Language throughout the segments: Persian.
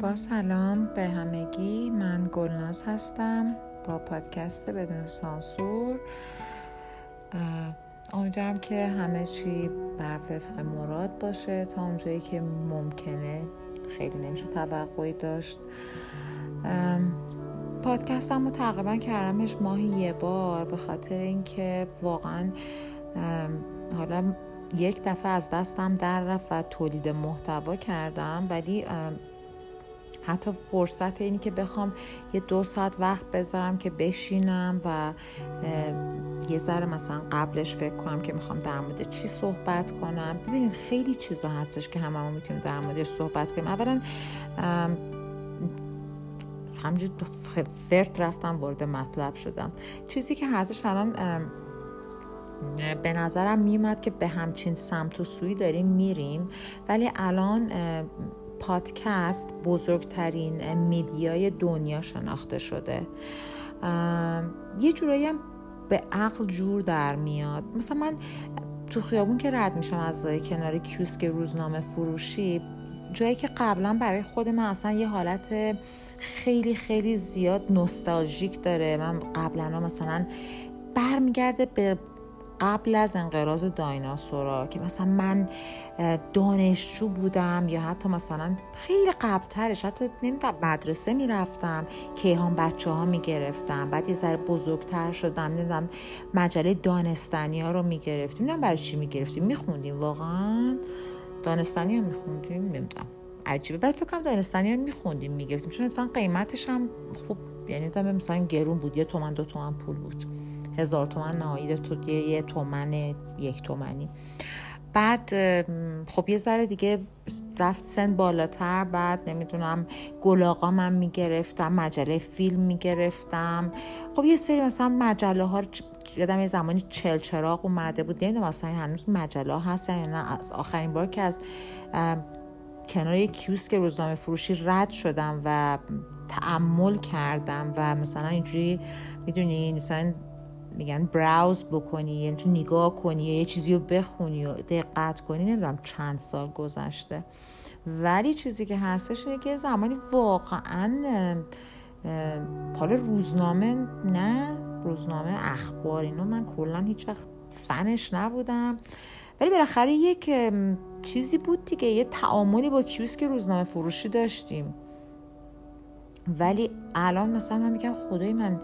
با سلام به همگی. من گلناز هستم با پادکست بدون سانسور. امیدوارم که همه چی بر وفق مراد باشه. تا اونجایی که ممکنه خیلی نمیشه توقعی داشت. پادکستم رو تقریبا کردمش ماهی یه بار به خاطر اینکه واقعا حالا یک دفعه از دستم در رفت و تولید محتوا کردم. ولی حتی فرصت اینی که بخوام یه دو ساعت وقت بذارم که بشینم و یه ذره مثلا قبلش فکر کنم که می‌خوام در مورد چی صحبت کنم. ببینید خیلی چیزا هستش که هممون می‌تونیم در موردش صحبت کنیم. اولا همجور فرت رفتم وارد مطلب شدم. چیزی که هستش الان به نظرم میومد که به همچین سمت و سوی داریم میریم. ولی الان پادکست بزرگترین میدیای دنیا شناخته شده. یه جورایی هم به عقل جور در میاد. مثلا من تو خیابون که رد میشم از کنار کیوسک روزنامه فروشی جایی که قبلا برای خود من اصلا یه حالت خیلی خیلی زیاد نوستالژیک داره. من قبلا مثلا برمیگرده به قبل از انقراض دایناسورا که مثلا من دانشجو بودم یا حتی مثلا خیلی قبلترش حتی نمی‌دونم مدرسه می‌رفتم کیهان بچه ها می‌گرفتم بعد یه ذره بزرگتر شدم نمی‌دونم مجله دانستانی ها رو می‌گرفتیم نمی‌دونم برای چی می‌گرفتیم میخوندیم واقعا؟ دانستانی ها میخوندیم؟ نمی‌دونم عجیبه ولی فکر کنم دانستانی رو میخوندیم می‌گرفتیم چون اتفاقا قیمتش هم خوب یعنی مثلا گرون بود یه تومن دو تومن پول بود. هزار تومن نهایی تو یه تومن یک تومنی. بعد خب یه ذره دیگه رفت سن بالاتر بعد نمی‌دونم گلاغا من می‌گرفتم مجله فیلم می‌گرفتم. خب یه سری مثلا مجله ها یادم یه زمانی چل چراغ اومده بود. نمی‌دونم مثلا هنوز مجله هستن یا نه. از آخرین بار که از کنار یک کیوسک روزنامه فروشی رد شدم و تعمل کردم و مثلا اینجوری می‌دونی مثلا میگن براوز بکنی یعنی تو نگاه کنی یه چیزی رو بخونی و دقت کنی نمی‌دونم چند سال گذشته. ولی چیزی که هستش اینه که زمانی واقعا حالا روزنامه نه روزنامه اخبار اینو من کلا هیچ وقت فنش نبودم. ولی بالاخره یک چیزی بود دیگه یه تعاملی با کیوسک روزنامه فروشی داشتیم. ولی الان مثلا من میگم خدای من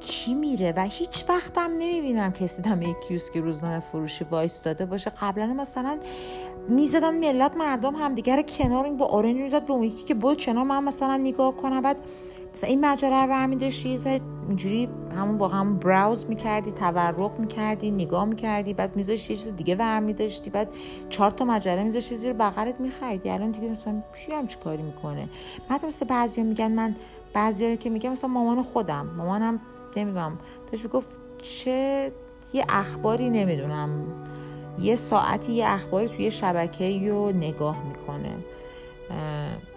کی میره و هیچ وقتم نمی‌بینم کسی دم یک کیوسک روزنامه فروشی وایستاده باشه. قبلا مثلا می‌زدن ملت مردم همدیگه کنار این با آرنی می‌زد به اون که بود کنار من مثلا نگاه کنم. بعد مثلا این مجله رو برمی داشتی اینجوری همون با همون براوز می‌کردی تورق می‌کردی نگاه می‌کردی بعد میذاشتی یه چیز دیگه ورمی داشتی بعد چهار تا مجله میذاشتی زیر بغلت میخریدی. الان دیگه مثلا چی هم چی کاری می‌کنه؟ بعد مثلا بعضیا میگن من بعضیا رو که میگم مثلا مامان خودم. مامانم نمی‌دونم. داشت گفت چه یه اخباری نمی‌دونم. یه ساعتی یه اخباری توی شبکه رو نگاه می‌کنه.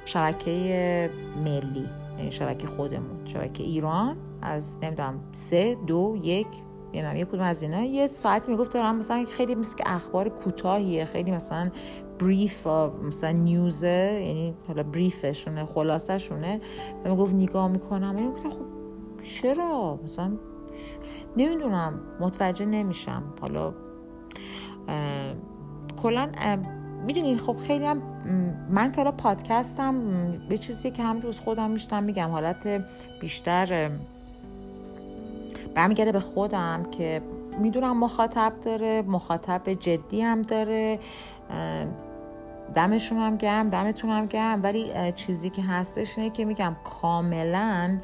شبکه ملی یعنی شبکه خودمون. شبکه ایران از نمی‌دونم سه دو یک یعنی یه کدوم از اینا. یه ساعتی می‌گفت دارم مثلا خیلی مثل که اخبار کوتاهیه. خیلی مثلا بریف مثلا نیوزه یعنی حالا بریفشونه خلاصشونه و می‌گفت نگاه می‌کنم. یعنی خب چرا؟ مثلا نمی‌دونم متوجه نمیشم. حالا کلا می‌دونین خب خیلی هم من که پادکستم به چیزی که هم روز خودم میشتم میگم حالت بیشتر برمیگرده به خودم که می‌دونم مخاطب داره مخاطب جدی هم داره دمشون هم گرم دمتون هم گرم. ولی چیزی که هستش اینه که میگم کاملا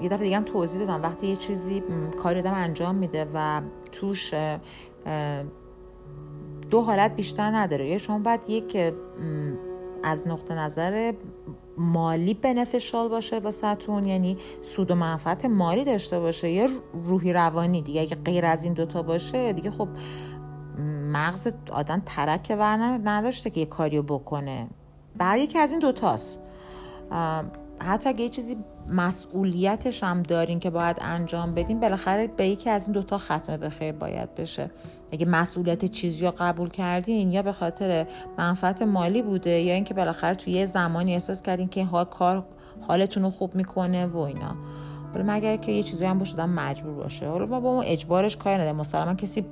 یه دفعه دیگه هم توضیح دادم. وقتی یه چیزی کاری آدم انجام میده و توش دو حالت بیشتر نداره. یا شما باید یک از نقطه نظر مالی بنفشال باشه واسهتون یعنی سود و منفعت مالی داشته باشه یا روحی روانی دیگه. اگه غیر از این دوتا باشه دیگه خب مغز آدم ترک ور نداشته که یه کاریو بکنه. بر یکی از این دوتاست. حتی اگه یه چیزی مسئولیتش هم دارین که باید انجام بدین بالاخره به یکی از این دوتا ختمه به خیر باید بشه. اگه مسئولیت چیزی رو قبول کردین یا به خاطر منفعت مالی بوده یا اینکه بالاخره توی یه زمانی احساس کردین که حال کار حالتون رو خوب می‌کنه و اینا. حالا مگر که یه چیزی هم باشه مجبور باشه. حالا ما با اون اجبارش کار نده مثلا کسی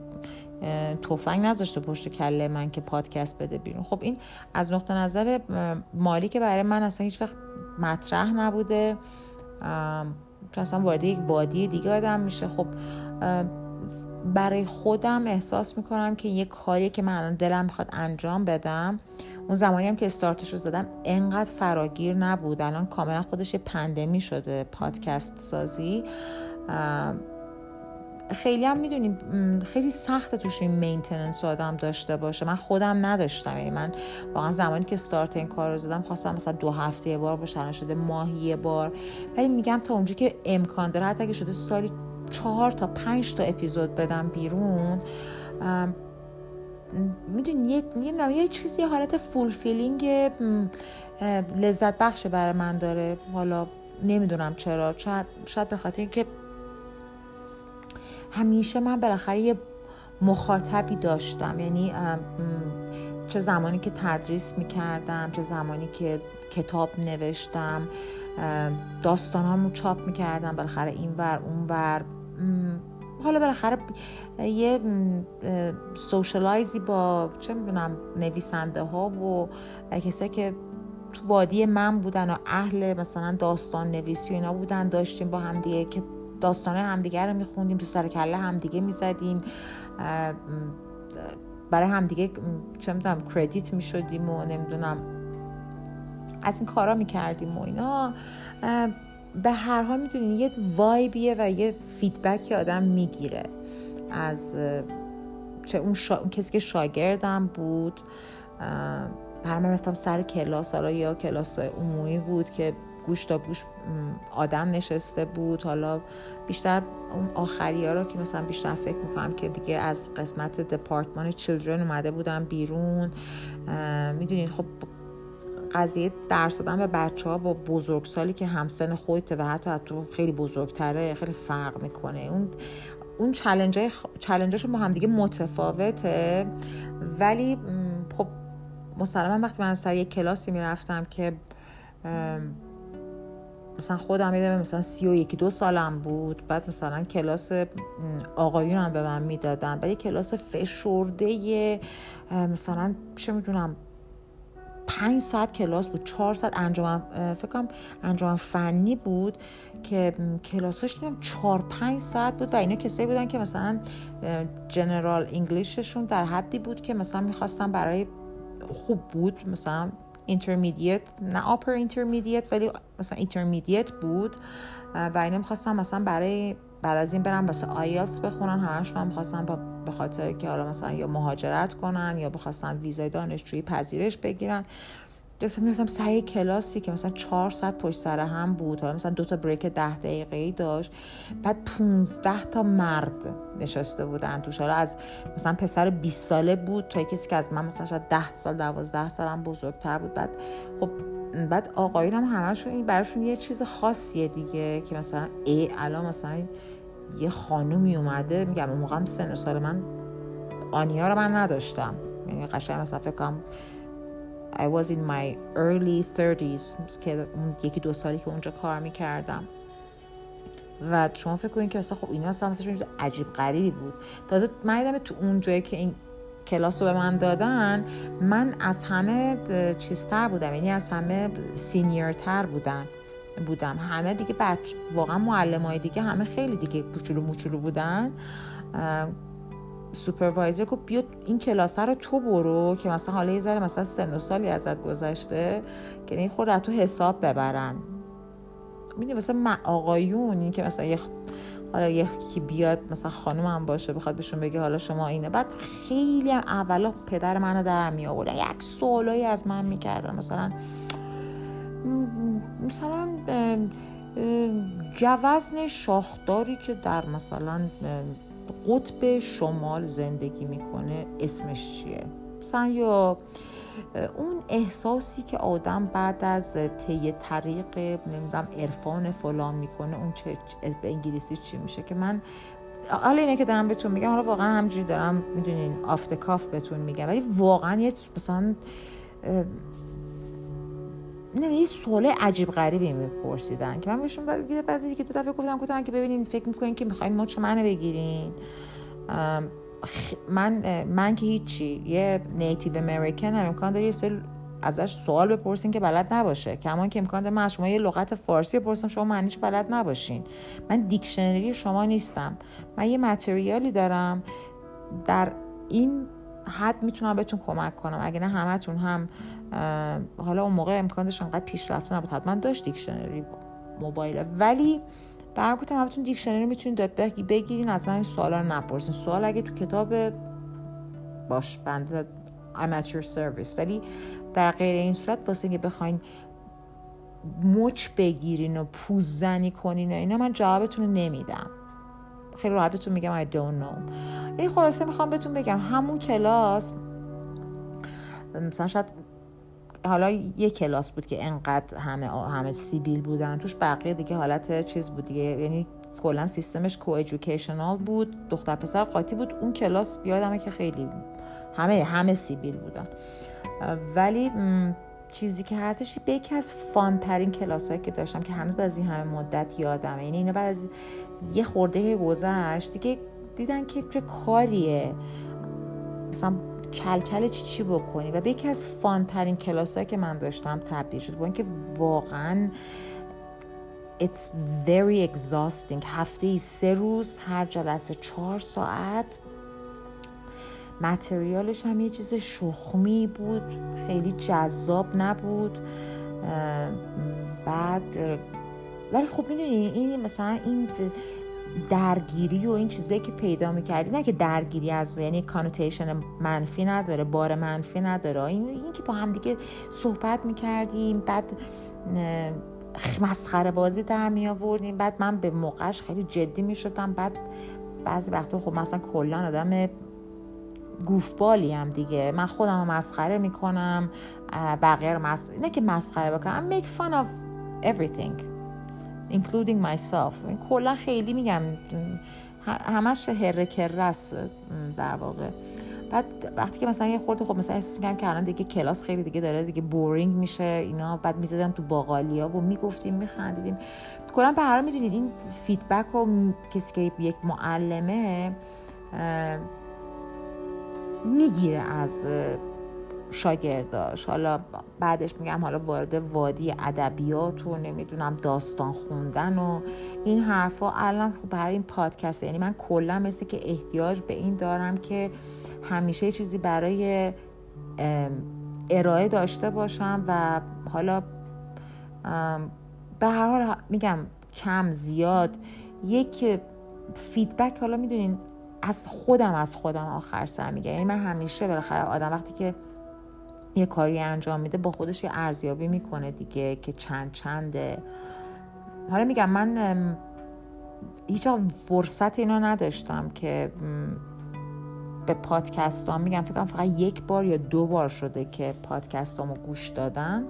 توفنگ نذاشته پشت کله من که پادکست بده بیرون. خب این از نقطه نظر مالی که برای من اصلا هیچ وقت مطرح نبوده. چون اصلا وارد یک وادی دیگه آدم میشه. خب برای خودم احساس می‌کنم که یه کاری که من الان دلم می‌خواد انجام بدم اون زمانی هم که استارتش رو زدم انقدر فراگیر نبود. الان کاملا خودش یه pandemic شده پادکست سازی. خیلی هم می‌دونیم خیلی سخته توش این maintenance آدم داشته باشه. من خودم نداشتم. یعنی من واقعا زمانی که استارت این کار رو زدم خواستم مثلا دو هفته یه بار باشه شده ماهی یه بار. ولی میگم تا اونجا که امکان داره حتی اگه شده سالی چهار تا پنج تا اپیزود بدم بیرون می‌دونی یه, یه, یه چیزی حالت فول فیلینگ لذت بخش برای من داره. حالا نمی‌دونم چرا. شاید, شاید به خاطر اینکه همیشه من بالاخره یه مخاطبی داشتم. یعنی چه زمانی که تدریس می‌کردم چه زمانی که کتاب نوشتم داستانامو چاپ می‌کردم بالاخره این ور اون ور. حالا بالاخره یه سوشالایزی با چه می‌دونم نویسنده ها و کسایی که تو وادی من بودن و اهل مثلا داستان نویسی و اینا بودن داشتیم با هم دیگه که داستان همدیگه رو میخوندیم تو سر کله همدیگه می‌زدیم. برای همدیگه چه می‌دونم کردیت می‌شدیم و نمی‌دونم از این کارا می‌کردیم و اینا. به هر حال می‌تونین یه وایبیه و یه فیدبکی آدم می‌گیره. از چه اون, کسی که شاگردم بود. بر من رفتم سر کلاس حالا یا کلاس عمومی بود که گوش تا گوش آدم نشسته بود. حالا بیشتر اون آخری ها رو که مثلا بیشتر فکر می‌کنم که دیگه از قسمت دپارتمان چیلدرن اومده بودم بیرون. می‌دونین خب قضیه درس دادن به بچه ها با بزرگسالی که همسن خودته و حتی تو خیلی بزرگتره خیلی فرق می‌کنه. اون اون چلنج با هم دیگه متفاوته. ولی خب مسلما وقتی من سر یک کلاسی می‌رفتم که مثلا خودم یادم مثلا سی و یکی دو سالم بود. بعد مثلا کلاس آقایون هم به من می‌دادن. بعد کلاس فشرده مثلا چه می‌دونم پنج ساعت کلاس بود. چهار ساعت انجام فکر انجام فنی بود که کلاساش نمیم چهار پنج ساعت بود. و اینا کسایی بودن که مثلا جنرال انگلیششون در حدی بود که مثلا می‌خواستم برای خوب بود. مثلا intermediate نه upper intermediate ولی مثلا intermediate بود. و اینا می‌خواستم مثلا برای بعد از این برم واسه آیلتس بخونن. همشون هم می‌خواستن به خاطر که حالا مثلا یا مهاجرت کنن یا بخواستن ویزای دانشجویی پذیرش بگیرن. مثلا می‌رفتم سر کلاسی که مثلا چهار ساعت پشت سر هم بود. حالا مثلا دو تا break ده دقیقه ای داشت. بعد 15 تا مرد نشسته بودن توش. حالا از مثلا پسر 20 ساله بود تا کسی که از من مثلا شاید 10 سال 12 سالم بزرگتر بود. بعد خب بعد آقایون هم همشون این براشون یه چیز خاصیه دیگه که مثلا ای الان مثلا یه خانومی اومده. میگم اون موقع سن و سال من آنیا رو من نداشتم. یعنی قشنگ مثلا فکر I was in my early 30s که یکی دو سالی که اونجا کار می‌کردم. و شما فکر کنید که مثلا خب اینا اصلا عجیب غریبی بود. تازه من تو اون جایی که این کلاس رو به من دادن من از همه چیزتر بودم یعنی از همه senior تر بودم بودم. همه دیگه بچه واقعا معلم های دیگه همه خیلی دیگه کوچولو موچولو بودن. supervisor گفت بیا این کلاس رو تو برو که مثلا حالا یه ذره مثلا سن و سالی ازت گذشته که این خود تو حساب ببرن. می‌دونی مثلا آقایون این که مثلا یه حالا یکی بیاد مثلا خانم هم باشه بخواد بهشون بگه حالا شما اینه. بعد خیلی هم اولا پدر منو در می آوردن یک سوالایی از من می‌کردن. مثلا مثلا جوزن شاخداری که در مثلا قطب شمال زندگی می‌کنه اسمش چیه؟ مثلا یا اون احساسی که آدم بعد از طی طریق نمی‌دونم عرفان فلان می‌کنه اون چه به انگلیسی چی میشه که من حالا اینه که دارم بهتون میگم حالا واقعا همجوری دارم می‌دونین آفت کاف بهتون میگم ولی واقعا یه مثلا نه یه سوال عجیب غریبی میپرسیدن که من بهشون بعد که دو دفعه گفتم گفتم که ببینین فکر می‌کنین که می‌خواین مچ منو بگیرین؟ من من که هیچی یه نیتیو امریکن هم امکان داره یه ازش سوال بپرسین که بلد نباشه. کمان که امکان داره من از شما یه لغت فارسی بپرسم شما معنیش بلد نباشین. من دیکشنری شما نیستم. من یه متریالی دارم در این حد می‌تونم بهتون کمک کنم. اگه نه همتون هم حالا اون موقع امکان داشت انقدر پیشرفته نبود. حتما داشت دیکشنری موبایل ولی برام گفتم همتون دیکشنری می‌تونید بگیرین از من این سوالا رو نپرسین. سوال اگه تو کتاب باش بنده amateur service. ولی در غیر این صورت واسه که بخواین مچ بگیرین و پوز زنی کنین و اینا من جوابتون رو نمیدم. خیلی راحت بهتون میگم I don't know این خلاصه می‌خوام بهتون بگم همون کلاس مثلا شاید حالا یه کلاس بود که انقدر همه همه سیبیل بودن. توش بقیه دیگه حالت چیز بود دیگه. یعنی کلا سیستمش کو ادویکیشنال بود. دختر پسر قاطی بود. اون کلاس یادمه که خیلی همه همه سیبیل بودن. ولی چیزی که هستش به یکی از فان ترین کلاس هایی که داشتم که هنوز از این همه مدت یادمه. یعنی اینو بعد از یه خورده گذشت دیگه دیدن که چه کاریه. مثلا کلکل چی چی بکنی؟ و به یکی از فان ترین کلاس که من داشتم تبدیل شد با اینکه واقعا it's very exhausting. هفته ای سه روز هر جلسه چهار ساعت متریالش هم یه چیز شخمی بود خیلی جذاب نبود. بعد ولی خب می‌دونی این مثلا این درگیری و این چیزایی که پیدا می‌کردی نه که درگیری از یعنی کانوتیشن منفی نداره بار منفی نداره. این, این که با هم دیگه صحبت می‌کردیم بعد مسخره بازی در می آوردیم بعد من به موقعش خیلی جدی می شدم بعد بعضی وقتا خب مثلا کلا آدم گوفبالی هم دیگه. من خودم مسخره می‌کنم بقیه رو مسخره نه که مسخره بکنم make fun of everything including myself. کلا خیلی میگم همش هره کره است در واقع. بعد وقتی که مثلا یه خورده خب مثلا احساس می‌کنم که الان دیگه کلاس خیلی دیگه داره دیگه boring میشه اینا بعد می‌زدن تو باقالیا و می‌گفتیم میخندیدیم. کلا به هر می‌دونید این feedback و کسی که یک معلمه می‌گیره از شاگرداش حالا بعدش میگم حالا وارد وادی ادبیات و نمی‌دونم داستان خوندن و این حرفا. الان خب برای این پادکست یعنی من کلا مثل که احتیاج به این دارم که همیشه چیزی برای ارائه داشته باشم و حالا به هر حال میگم کم زیاد. یک فیدبک حالا می‌دونین از خودم از خودم آخر سر میگه یعنی من همیشه بالاخره آدم وقتی که یه کاری انجام میده با خودش یه ارزیابی می‌کنه دیگه که چند چنده. حالا میگم من هیچ فرصت اینا نداشتم که به پادکست ها میگم فکرم فقط یک بار یا دو بار شده که پادکست رو گوش دادم.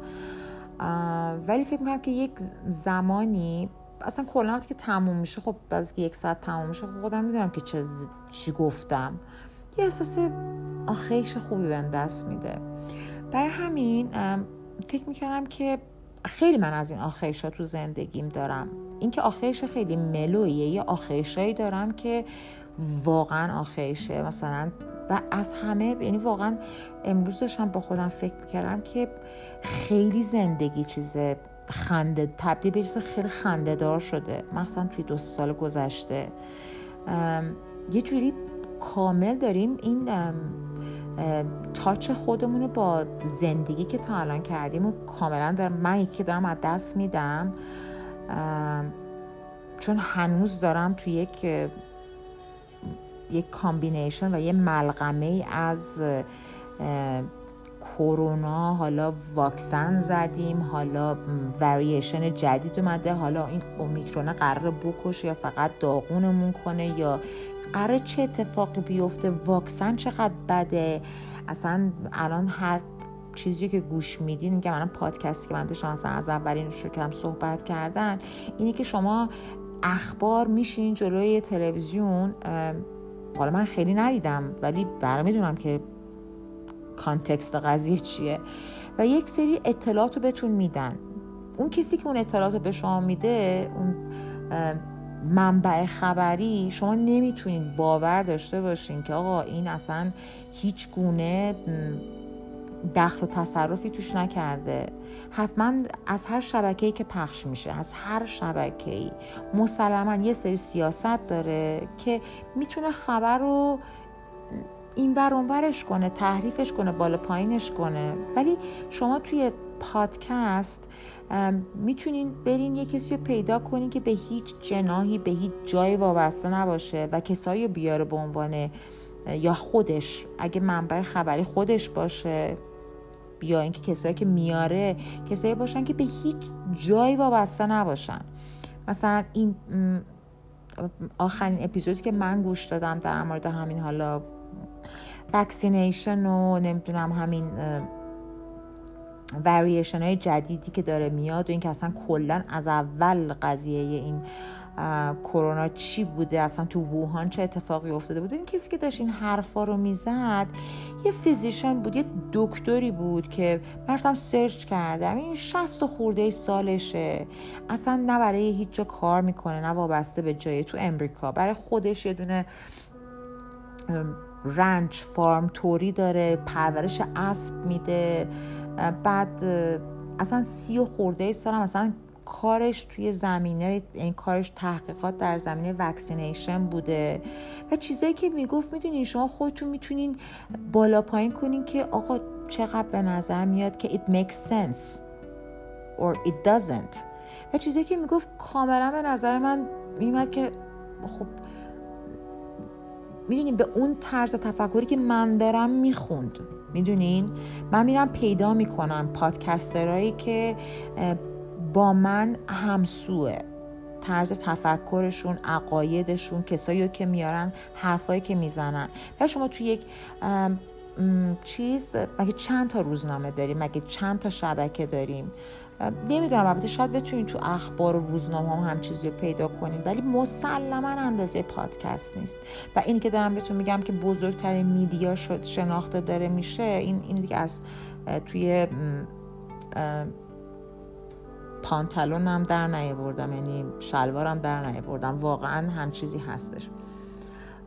ولی فکر می‌کنم که یک زمانی اصلا کلا که تموم میشه خب بعد یک ساعت تموم میشه خب خودم می‌دونم که چه چی گفتم؟ یه احساس آخیش خوبی بهم دست میده. برای همین فکر می‌کردم که خیلی من از این آخیش ها تو زندگیم دارم. اینکه آخیش خیلی ملویه یه آخیشایی دارم که واقعا آخیشه. مثلا و از همه یعنی واقعا امروز داشتم با خودم فکر می‌کردم که خیلی زندگی چیز خنده تبدیل به خیلی خنده دار شده. مخصوصا توی دو سال گذشته. یه جوری کامل داریم این touch خودمون رو با زندگی که تا الان کردیم و کاملا دارم من یکی که دارم از دست میدم چون هنوز دارم توی یک یک combination و یه ملغمه از کرونا حالا واکسن زدیم حالا وریشن جدید اومده حالا این اومیکرون قرار بکشه یا فقط داغونمون کنه یا قرار چه اتفاقی بیفته واکسن چقدر بده؟ اصلا الان هر چیزی که گوش میدین میگم الان پادکستی که من داشتم اصلا از اولین شروع کردم صحبت کردن اینه که شما اخبار میشین جلوی تلویزیون حالا من خیلی ندیدم ولی برای می‌دونم که کانتکست قضیه چیه. و یک سری اطلاعات رو بهتون میدن. اون کسی که اون اطلاعات رو به شما میده اون منبع خبری شما نمی‌تونید باور داشته باشین که آقا این اصلا هیچ گونه دخل و تصرفی توش نکرده. حتما از هر شبکه‌ای که پخش میشه از هر شبکه‌ای مسلما یه سری سیاست داره که می‌تونه خبر رو این ورش کنه تحریفش کنه بالا پایینش کنه. ولی شما توی پادکست می‌تونین برین یه کسی رو پیدا کنین که به هیچ جناهی به هیچ جای وابسته نباشه و کسایی رو بیاره به عنوان یا خودش اگه منبع خبری خودش باشه یا اینکه کسایی که میاره کسایی باشن که به هیچ جای وابسته نباشن. مثلا این آخرین اپیزودی که من گوش دادم در مورد همین حالا وکسینیشن و نمی‌دونم همین وریشن های جدیدی که داره میاد و اینکه اصلا کلا از اول قضیه این کرونا چی بوده اصلا تو ووهان چه اتفاقی افتاده بود؟ این کسی که داشت این حرفا رو می‌زد یه physician بود یه دکتری بود که من سرچ کردم. این شصت خورده سالشه. اصلا نه برای هیچ جا کار می‌کنه نه وابسته به جایی تو امریکا. برای خودش یه دونه ranch farm طوری داره پرورش اسب میده. بعد اصلا سی و خورده سالم اصلا کارش توی زمینه این کارش تحقیقات در زمینه وکسینیشن بوده. و چیزایی که می‌گفت می‌دونین شما خودتون می‌تونین بالا پایین کنین که آقا چقدر به نظر میاد که it makes sense or it doesn't. و چیزایی که می‌گفت کاملا به نظر من میمد که خب می‌دونین به اون طرز تفکری که من دارم می‌خوند. می‌دونین؟ من میرم پیدا می‌کنم پادکسترهایی که با من همسوه. طرز تفکرشون عقایدشون کسایی که میارن حرفایی که می‌زنن. و شما توی یک چیز مگه چند تا روزنامه داریم؟ مگه چند تا شبکه داریم؟ نمی‌دونم البته شاید بتونید تو اخبار و روزنامه هم, چیزی رو پیدا کنیم ولی مسلما اندازه پادکست نیست. و اینی که دارم بهتون میگم که بزرگترین میدیا شد شناخته داره میشه این این دیگه از توی پانتلونم در نیاوردم یعنی شلوارم در نیاوردم. واقعا هم چیزی هستش.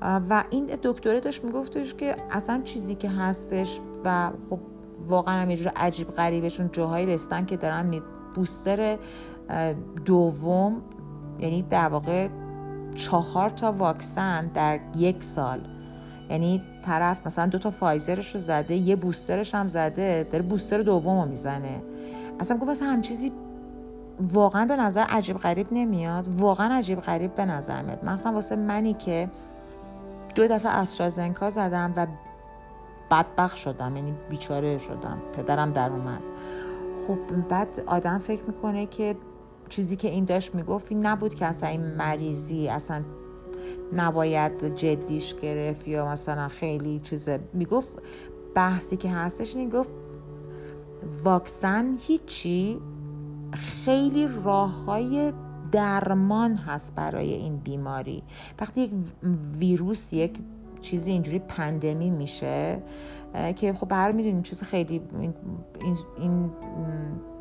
و این دکتره داشت میگفتش که اصلا چیزی که هستش و خب واقعا هم یه عجیب غریبه چون جاهایی رستن که دارن می بوستر دوم یعنی در واقع چهار تا واکسن در یک سال. یعنی طرف مثلا دو تا فایزرش رو زده یه بوسترش هم زده داره بوستر دوم رو می‌زنه. اصلا گفت هم چیزی واقعا به نظر عجیب غریب نمیاد. واقعا عجیب غریب به نظر میاد. مثلا واسه منی که دو دفعه استرازنکا زدم و بدبخ شدم یعنی بیچاره شدم پدرم در اومد. خب بعد آدم فکر می‌کنه که چیزی که این داشت می‌گفت این نبود که اصلا این مریضی اصلا نباید جدیش گرفت یا مثلا خیلی چیزه می‌گفت بحثی که هستش این گفت واکسن هیچی خیلی راه های درمان هست برای این بیماری. وقتی یک ویروس یک چیزی اینجوری پندمی میشه که خب بر می‌دونیم چیز خیلی این, این,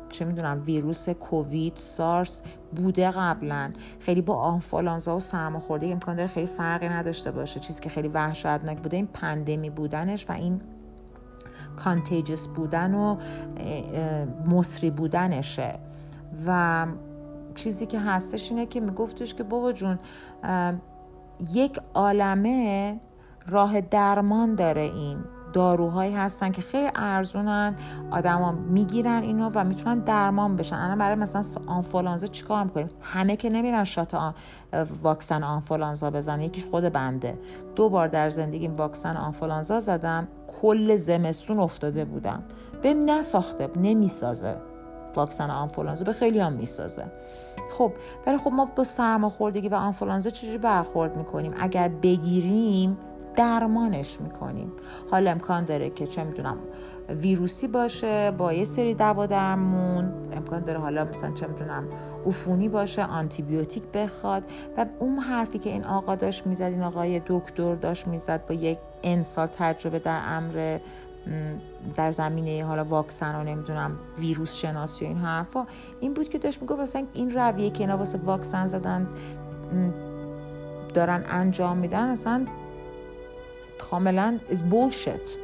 چه می‌دونم ویروس کووید سارس بوده قبلا. خیلی با آنفولانزا و سرماخوردگی امکان داره خیلی فرقی نداشته باشه. چیزی که خیلی وحشتناک بوده این پندمی بودنش و این کانتیجس بودن و مصری بودنشه. و چیزی که هستش اینه که میگفتش که بابا جون یک عالمه راه درمان داره این داروهایی هستن که خیلی ارزونن آدما می‌گیرن اینو و می‌تونن درمان بشن. الان برای مثلا آنفولانزا چیکار می‌کنیم؟ همه که نمیرن شات آن... واکسن آنفولانزا بزنن. یکیش خود بنده. دو بار در زندگی واکسن آنفولانزا زدم کل زمستون افتاده بودم به نساخته نمی‌سازه واکسن آنفولانزا به خیلی هم می‌سازه. خب ولی خب ما با سرماخوردگی و آنفولانزا چجوری برخورد می‌کنیم؟ اگر بگیریم درمانش می‌کنیم. حالا امکان داره که چه می‌دونم ویروسی باشه با یه سری دوا درمون. امکان داره حالا مثلا چه می‌دونم عفونی باشه آنتیبیوتیک بخواد. و اون حرفی که این آقا داشت می‌زد این آقای دکتر داشت می‌زد با یک انسال تجربه در امر در زمینه حالا واکسن و نمی‌دونم ویروس شناسی و این حرفا این بود که داشت می‌گفت مثلا این رویه که اینا واسه واکسن زدن دارن انجام میدن اصلا کاملا is bullshit.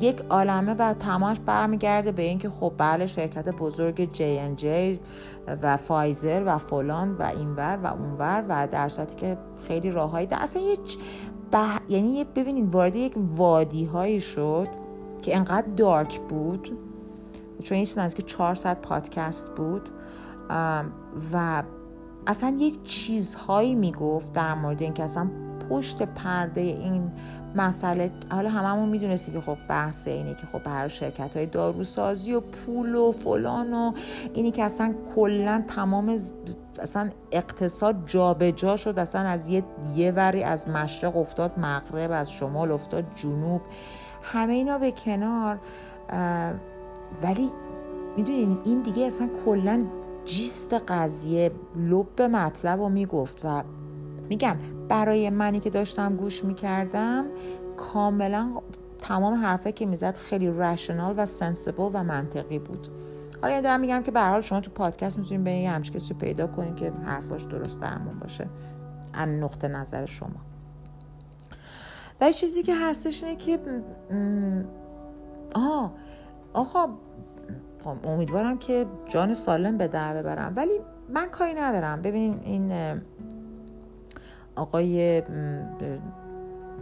یک عالمه و تماش برمیگرده به اینکه خب بله شرکت بزرگ جی جی و فایزر و فلان و اینور و اونور و در صورتی که خیلی راههایی اصلا یه بح... یعنی ببینید وارد یک وادی هایی شد که انقدر دارک بود چون این چیز که 400 پادکست بود و اصلا یک چیزهایی می‌گفت در مورد اینکه اصلا پشت پرده این مسئله حالا هممون می‌دونستیم که خب بحث اینه که خب هر شرکت های داروسازی و پول و فلان و اینی که اصلا کلا تمام اصلا اقتصاد جابجا جا شد اصلا از یه یه وری از مشرق افتاد مغرب از شمال افتاد جنوب. همه اینا به کنار ولی می‌دونین این دیگه اصلا کلا جیست قضیه لب مطلب رو می‌گفت و میگم برای منی که داشتم گوش می‌کردم کاملا تمام حرفه که می‌زد خیلی رشنال و سنسیبل و منطقی بود. حالا یه دارم میگم که به حال شما تو پادکست می‌تونید به یه همچین کسی پیدا کنید که حرفاش درست درمون باشه. ان نقطه نظر شما. و چیزی که هستش اینه که آه آقا خب، امیدوارم که جان سالم به در ببرم. ولی من کاری ندارم. ببینین این آقای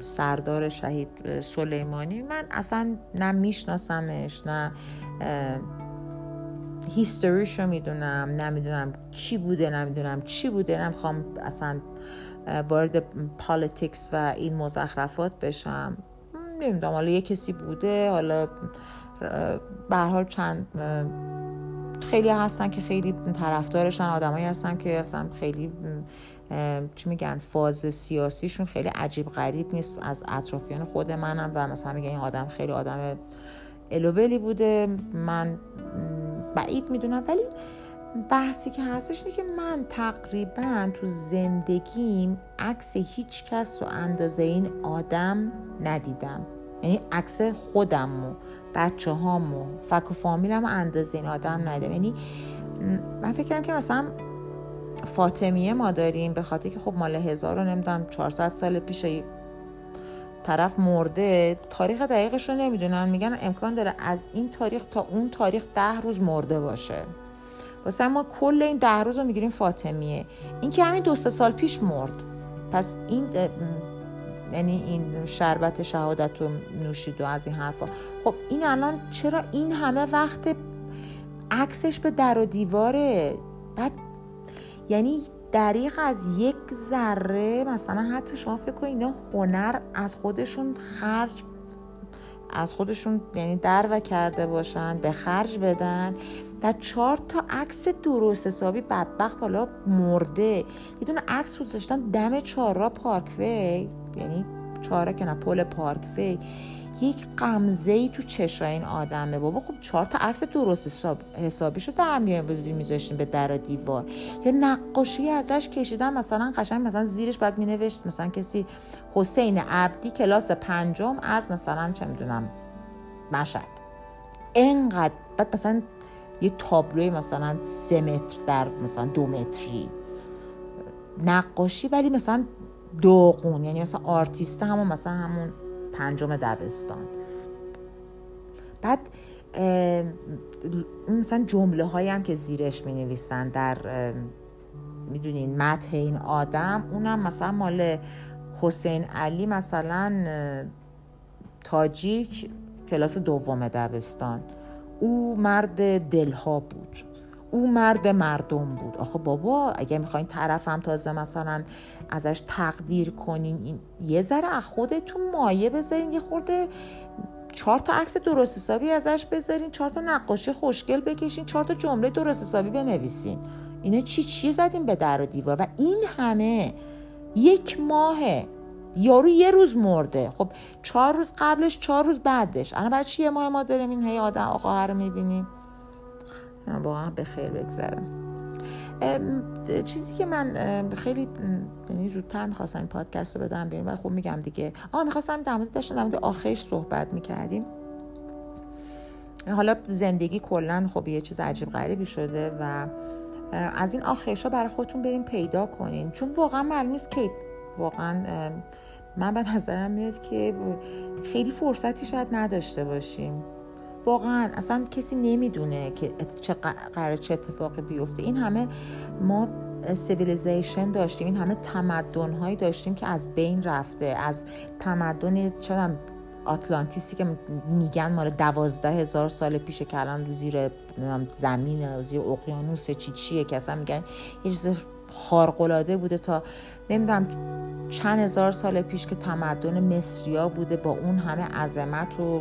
سردار شهید سلیمانی. من اصلا نه میشناسمش نه هیستوریش رو می‌دونم نمی‌دونم کی بوده نمی‌دونم چی بوده. نمی‌خوام اصلا وارد politics و این مزخرفات بشم. نمی‌دونم حالا یه کسی بوده حالا به حال چند خیلی هستن که خیلی طرفدارشن آدمایی هستن که اصلا خیلی چی میگن فاز سیاسیشون خیلی عجیب غریب نیست. از اطرافیان خود منم و مثلا میگن این آدم خیلی آدم الوبلی بوده. من بعید می‌دونم. ولی بحثی که هستش اینه که من تقریبا تو زندگیم عکس هیچ کس رو اندازه این آدم ندیدم. یعنی عکس خودم و بچه هامو فک و فامیلم اندازه این آدم ندیدم. یعنی من فکر کردم که مثلا فاطمیه ما داریم به خاطر که خب مال هزار رو نمی‌دونم 400 سال پیش طرف مرده. تاریخ دقیقش رو نمی‌دونن. میگن امکان داره از این تاریخ تا اون تاریخ ده روز مرده باشه. واسه ما کل این ده روز رو می‌گیریم فاطمیه. این که همین دو سال پیش مرد. پس این یعنی این شربت شهادت رو نوشید و از این حرفا. خب این الان چرا این همه وقت عکسش به در و دیواره؟ بعد یعنی دریق از یک ذره مثلا حتی شما فکر کنید اینا هنر از خودشون خرج از خودشون یعنی در و کرده باشن به خرج بدن در چهار تا عکس درست حسابی بدبخت حالا مرده. یه دونه عکس گذاشتن دم چهارراه پارکوی یعنی چهارراه که نه پل پارکوی. یک قمزه ای تو چشای این آدمه. بابا خب چهار تا عکس درست حساب حسابیشو در بودیم میذاشتیم به در دیوار. یا نقاشی ازش کشیدن مثلا قشنگ مثلا زیرش بعد مینوشت. مثلا کسی حسین عبدی کلاس پنجم از مثلا چه می‌دونم مشهد. انقدر بعد مثلا یه تابلوی مثلا سه متر در مثلا دو متری. نقاشی ولی مثلا دوغون یعنی مثلا آرتیست همون مثلا همون پنجم دبستان. بعد مثلا جمله هایی هم که زیرش می نویسن در می‌دونین متح این آدم اونم مثلا مال حسین علی مثلا تاجیک کلاس دوم دبستان. او مرد دلها بود. او مرد مردم بود. آخه بابا اگه می‌خواین طرفم تازه مثلا ازش تقدیر کنین این یه ذره از خودتون مایه بذارین یه خورده چهار تا عکس درست حسابی ازش بذارین چهار تا نقاشی خوشگل بکشین چهار تا جمله درست حسابی بنویسین. اینا چی چی زدیم به در و دیوار؟ و این همه یک ماهه. یارو یه روز مرده. خب چهار روز قبلش چهار روز بعدش. الان برای چی یه ماه ما داریم این هی آدم آقا رو می‌بینیم؟ واقعا به خیر بگذرم. چیزی که من خیلی یعنی زودتر می‌خواستم این پادکست رو بدم بیرون ولی خب میگم دیگه. آه می‌خواستم در مورد داشتم در مورد آخرش صحبت می‌کردیم. حالا زندگی کلا خب یه چیز عجیب غریبی شده و از این rush ها برای خودتون برین پیدا کنین. چون واقعا معلوم نیست که واقعا من به نظرم میاد که خیلی فرصتی شاید نداشته باشیم. واقعا اصلا کسی نمی‌دونه که چه قرار چه اتفاقی بیفته. این همه ما civilization داشتیم این همه تمدن هایی داشتیم که از بین رفته از تمدن چدم آتلانتیسی که میگن مال دوازده هزار سال پیشه که الان زیر زمین زیر اقیانوس چی چیه که اصلا میگن یه چیز خارقلاده بوده تا نمی‌دونم چند هزار سال پیش که تمدن مصریا بوده با اون همه عظمت و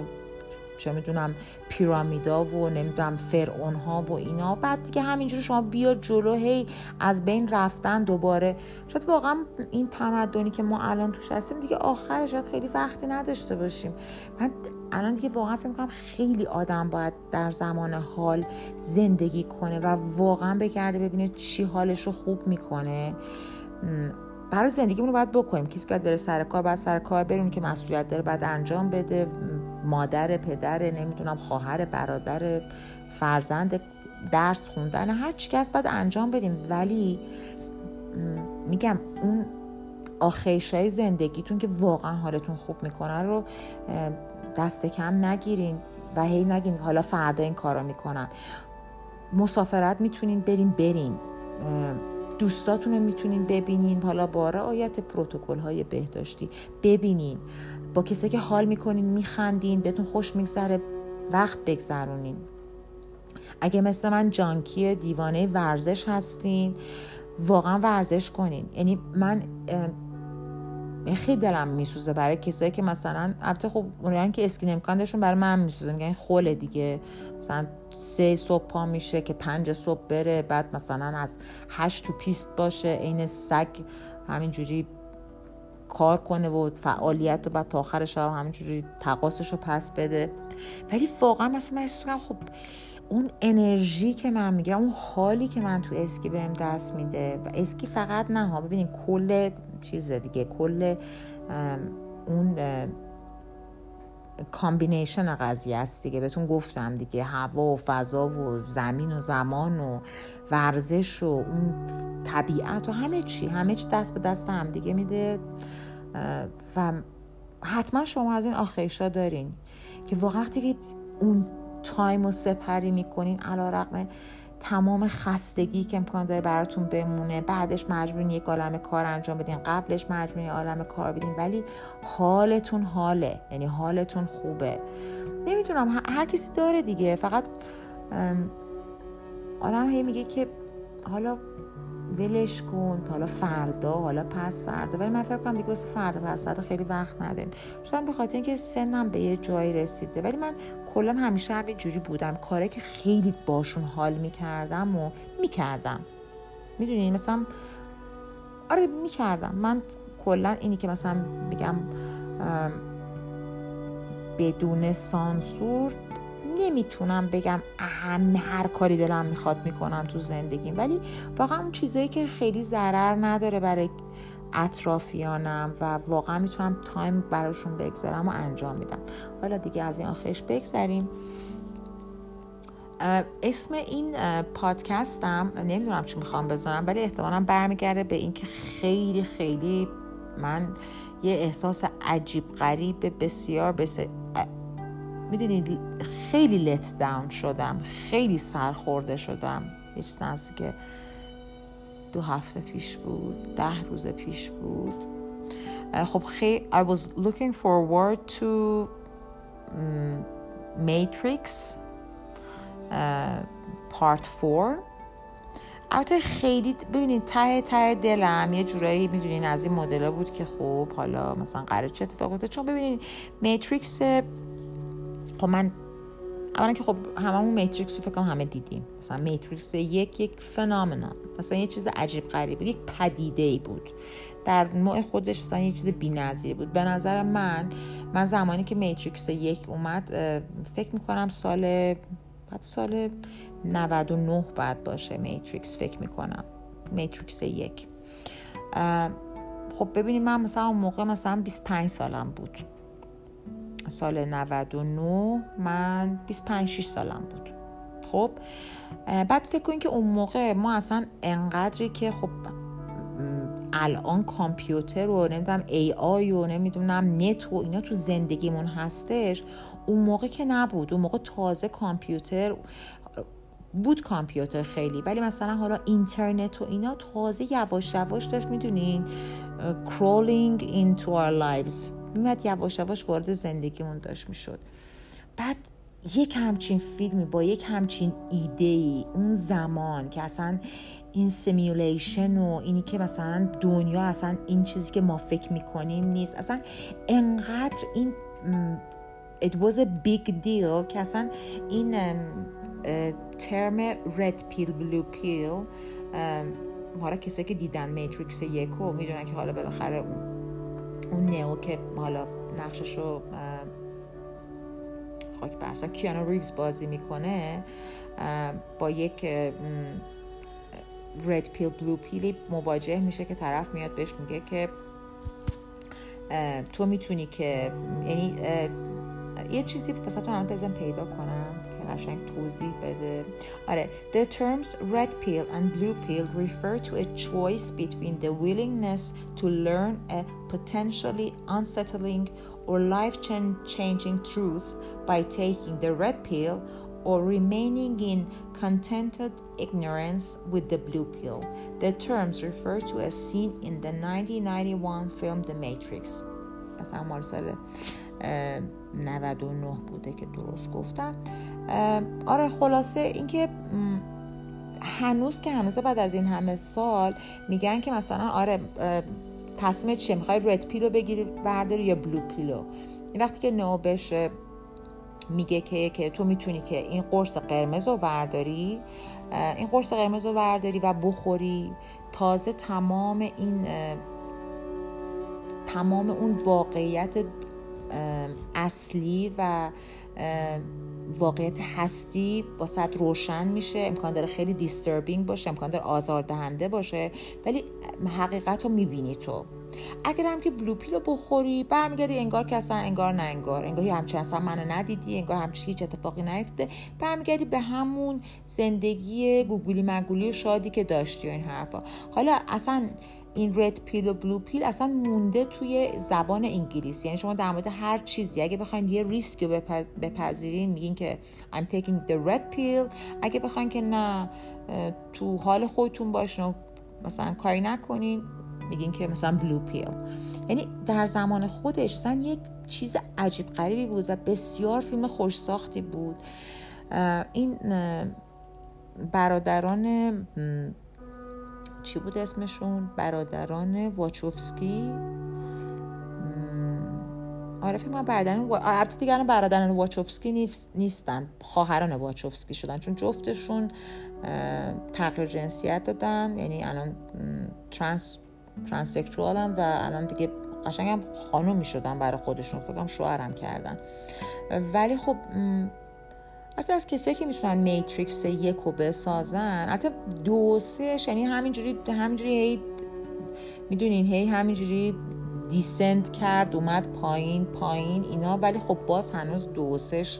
چه می‌دونم پیرامیدا و نمی‌دونم فرعون ها و اینا. بعد دیگه همینجور شما بیا جلو هی از بین رفتن دوباره. شاید واقعا این تمدنی که ما الان توش هستیم دیگه آخرش شاید خیلی وقتی نداشته باشیم. من الان دیگه واقعا فکر می‌کنم خیلی آدم باید در زمان حال زندگی کنه و واقعا بگرده ببینه چی حالش رو خوب می‌کنه. برای زندگیمون رو باید بکنیم. کسی باید بره سر کار باید سر کار بریم که مسئولیت داره باید انجام بده. مادر پدر نمی‌دونم خواهر برادر فرزند درس خوندن هر چی که باید انجام بدیم. ولی میگم اون آخیش های زندگیتون که واقعا حالتون خوب می‌کنن رو دست کم نگیرین و هی نگین حالا فردا این کارا می‌کنم. مسافرت می‌تونین برین برین. دوستاتون رو می‌تونین ببینین. حالا با رعایت پروتکل های بهداشتی ببینین. با کسی که حال می‌کنین میخندین بهتون خوش میگذره وقت بگذرونین. اگه مثل من جانکی دیوانه ورزش هستین واقعا ورزش کنین. یعنی من خیلی دلم میسوزه برای کسایی که مثلا البته خب اونایی که اسکین امکانشون برای من میسوزه میگن خوله دیگه. مثلا سه صبح پا میشه که پنج صبح بره بعد مثلا از هشت تو پیست باشه عین سگ همینجوری کار کنه و فعالیت و بعد تا آخر شب همینجوری تقاسش رو پس بده. ولی واقعا مثلا من خب اون انرژی که من می‌گیرم اون حالی که من تو اسکی بهم دست میده و اسکی فقط نه ها ببینید کل چیز دیگه کل اون combination قضیه است دیگه. بهتون گفتم دیگه هوا و فضا و زمین و زمان و ورزش و اون طبیعت و همه چی همه چی دست به دست هم دیگه میده. و حتما شما از این آخیشا دارین که وقتی که اون تایم رو سپری می‌کنین علا رقم تمام خستگی که امکان داره براتون بمونه. بعدش مجبورین یک عالم کار انجام بدین. قبلش مجبورین عالم کار بدین. ولی حالتون حاله. یعنی حالتون خوبه. نمی‌تونم هر کسی داره دیگه. فقط آدم هی میگه که حالا ولش کن. حالا فردا حالا پس فردا. ولی من فکر کنم دیگه واسه فردا پس فردا خیلی وقت نداریم. شاید به خاطر اینکه سنم به یه جایی رسیده. ولی من کلا همیشه همین جوری بودم. کاره که خیلی باشون حال می‌کردم و می‌کردم. می‌دونی؟ مثلا آره می‌کردم. من کلا اینی که مثلا میگم بدون سانسور نمی‌تونم بگم اهم هر کاری دلم می‌خواد می‌کنم تو زندگیم. ولی واقعا اون چیزایی که خیلی ضرر نداره برای اطرافیانم و واقعا می‌تونم تایم براشون بگذارم و انجام میدم. حالا دیگه از این آخرش بگذاریم اسم این پادکستم نمی‌دونم چی می‌خوام بذارم ولی احتمالا برمیگرده به اینکه خیلی خیلی من یه احساس عجیب غریب بسیار بسیار می‌دونید خیلی لت داون شدم خیلی سرخورده شدم. یه چیز که دو هفته پیش بود ده روز پیش بود. خب خیلی I was looking forward to Matrix uh, 4 البته خیلی ببینید ته ته دلم یه جورایی می‌دونین از این مدل بود که خب حالا مثلا قرار چه اتفاق چون ببینید میتریکس خب من اولا که خب هممون Matrix رو فکر همه دیدیم. مثلا Matrix یک یک phenomena. مثلا یه چیز عجیب غریب بود یک پدیده ای بود. در نوع خودش مثلا یه چیز بی‌نظیر بود. به نظر من من زمانی که Matrix یک اومد فکر می‌کنم سال بعد سال 99 بعد باشه Matrix فکر می‌کنم. Matrix یک. خب ببینید من مثلا اون موقع مثلا 25 سالم بود. سال 99 من 25 6 سالم بود. خب بعد فکر کنید که اون موقع ما اصلا انقدری که خب الان کامپیوتر و نمی‌دونم ای آی و نمی‌دونم نت و اینا تو زندگیمون هستش اون موقع که نبود. اون موقع تازه کامپیوتر بود کامپیوتر خیلی. ولی مثلا حالا اینترنت و اینا تازه یواش یواش داشت می‌دونین crawling into our lives. میومد یواش یواش وارد زندگیمون داشت می‌شد. بعد یک همچین فیلمی با یک همچین ایده ای اون زمان که اصلا این simulation و اینی که مثلا دنیا اصلا این چیزی که ما فکر می‌کنیم نیست. اصلا انقدر این it was a big deal که اصلا این term red pill blue pill حالا کسایی که دیدن Matrix یکو می‌دونن که حالا بالاخره اون نئو که حالا نقشش رو خاک بر سرم کیانو ریوز بازی می‌کنه با یک red pill blue pill ی مواجه میشه که طرف میاد بهش میگه که تو می‌تونی که یعنی یه چیزی پس تو بزن پیدا کنم. قشنگ توضیح بده آره The terms red pill and blue pill refer to a choice between the willingness to learn a potentially unsettling or life-changing truth by taking the red pill or remaining in contented ignorance with the blue pill. The terms refer to a scene in the 1991 film The Matrix. مثلا مال سال 99 بوده که درست گفتم. آره خلاصه اینکه هنوز که هنوز بعد از این همه سال میگن که مثلا آره تصمیم چیه؟ می‌خوای رد پیلو بگیری برداری یا بلو پیلو وقتی که نو بشه میگه که که تو می‌تونی که این قرص قرمز رو ورداری این قرص قرمز رو ورداری و بخوری. تازه تمام این تمام اون واقعیت اصلی و واقعیت هستی با صد روشن میشه. امکان داره خیلی دیستربینگ باشه امکان داره آزاردهنده باشه ولی حقیقت رو می‌بینی تو. اگر هم که بلو پیل رو بخوری برمیگردی انگار که اصلا انگار نه انگار. انگار همچین اصلا منو ندیدی انگار همچین هیچ اتفاقی نیفته برمیگردی به همون زندگی گوگلی مگولی شادی که داشتی و این حرفا. حالا اصلا این رد پیل و بلو پیل اصلا مونده توی زبان انگلیسی. یعنی شما در مورد هر چیزی اگه بخواین یه ریسک رو بپذیرین میگین که I'm taking the red pill. اگه بخواین که نه تو حال خودتون باشین مثلا کاری نکنین میگین که مثلا بلو پیل یعنی در زمان خودش مثلا یک چیز عجیب غریبی بود و بسیار فیلم خوش ساختی بود این برادران چی بود اسمشون؟ برادران واچوفسکی. آره فکر برادران البته دیگه برادران واچوفسکی نیستن. خواهران واچوفسکی شدن. چون جفتشون تغییر جنسیت دادن. یعنی الان ترانس ترانسکشوال هم و الان دیگه قشنگ هم خانومی شدن برای خودشون. فکرم شوهرم کردن. ولی خب البته از کسایی که می‌تونن Matrix یک رو بسازن البته دو سهش یعنی همینجوری همینجوری هی می‌دونین هی همینجوری descend کرد اومد پایین پایین اینا. ولی خب باز هنوز دو سهش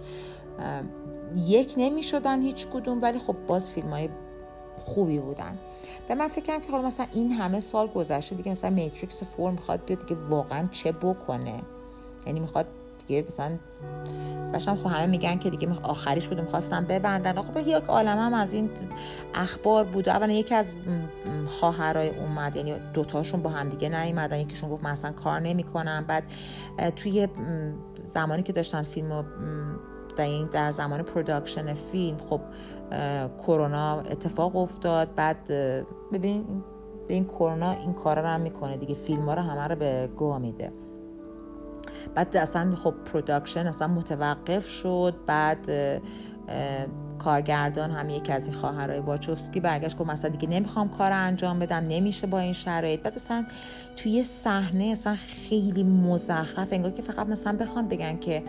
یک نمی‌شدن هیچ کدوم. ولی خب باز فیلم های خوبی بودن. و من فکرم که حالا مثلا این همه سال گذشته دیگه مثلا Matrix four می‌خواد بیاد دیگه واقعا چه بکنه؟ یعنی می‌خواد دیگه مثلا باشم خب همه میگن که دیگه آخریش بودم خواستم ببندن. خب یک عالم هم از این اخبار بود. اولا یکی از خواهرای اومد یعنی دوتاشون با هم دیگه نیومدن. یکیشون گفت من اصلا کار نمی‌کنم. بعد توی زمانی که داشتن فیلم در در زمان production فیلم خب کرونا اتفاق افتاد. بعد ببین به این کرونا این کارا رو هم می‌کنه دیگه. فیلم ها رو همه رو به گوه میده. بعد اصلا خب production اصلا متوقف شد. بعد کارگردان هم یکی از این خواهرای واچوفسکی برگشت گفت مثلا دیگه نمی‌خوام کار انجام بدم نمیشه با این شرایط. بعد اصلا توی صحنه اصلا خیلی مزخرف انگار که فقط مثلا بخوام بگن که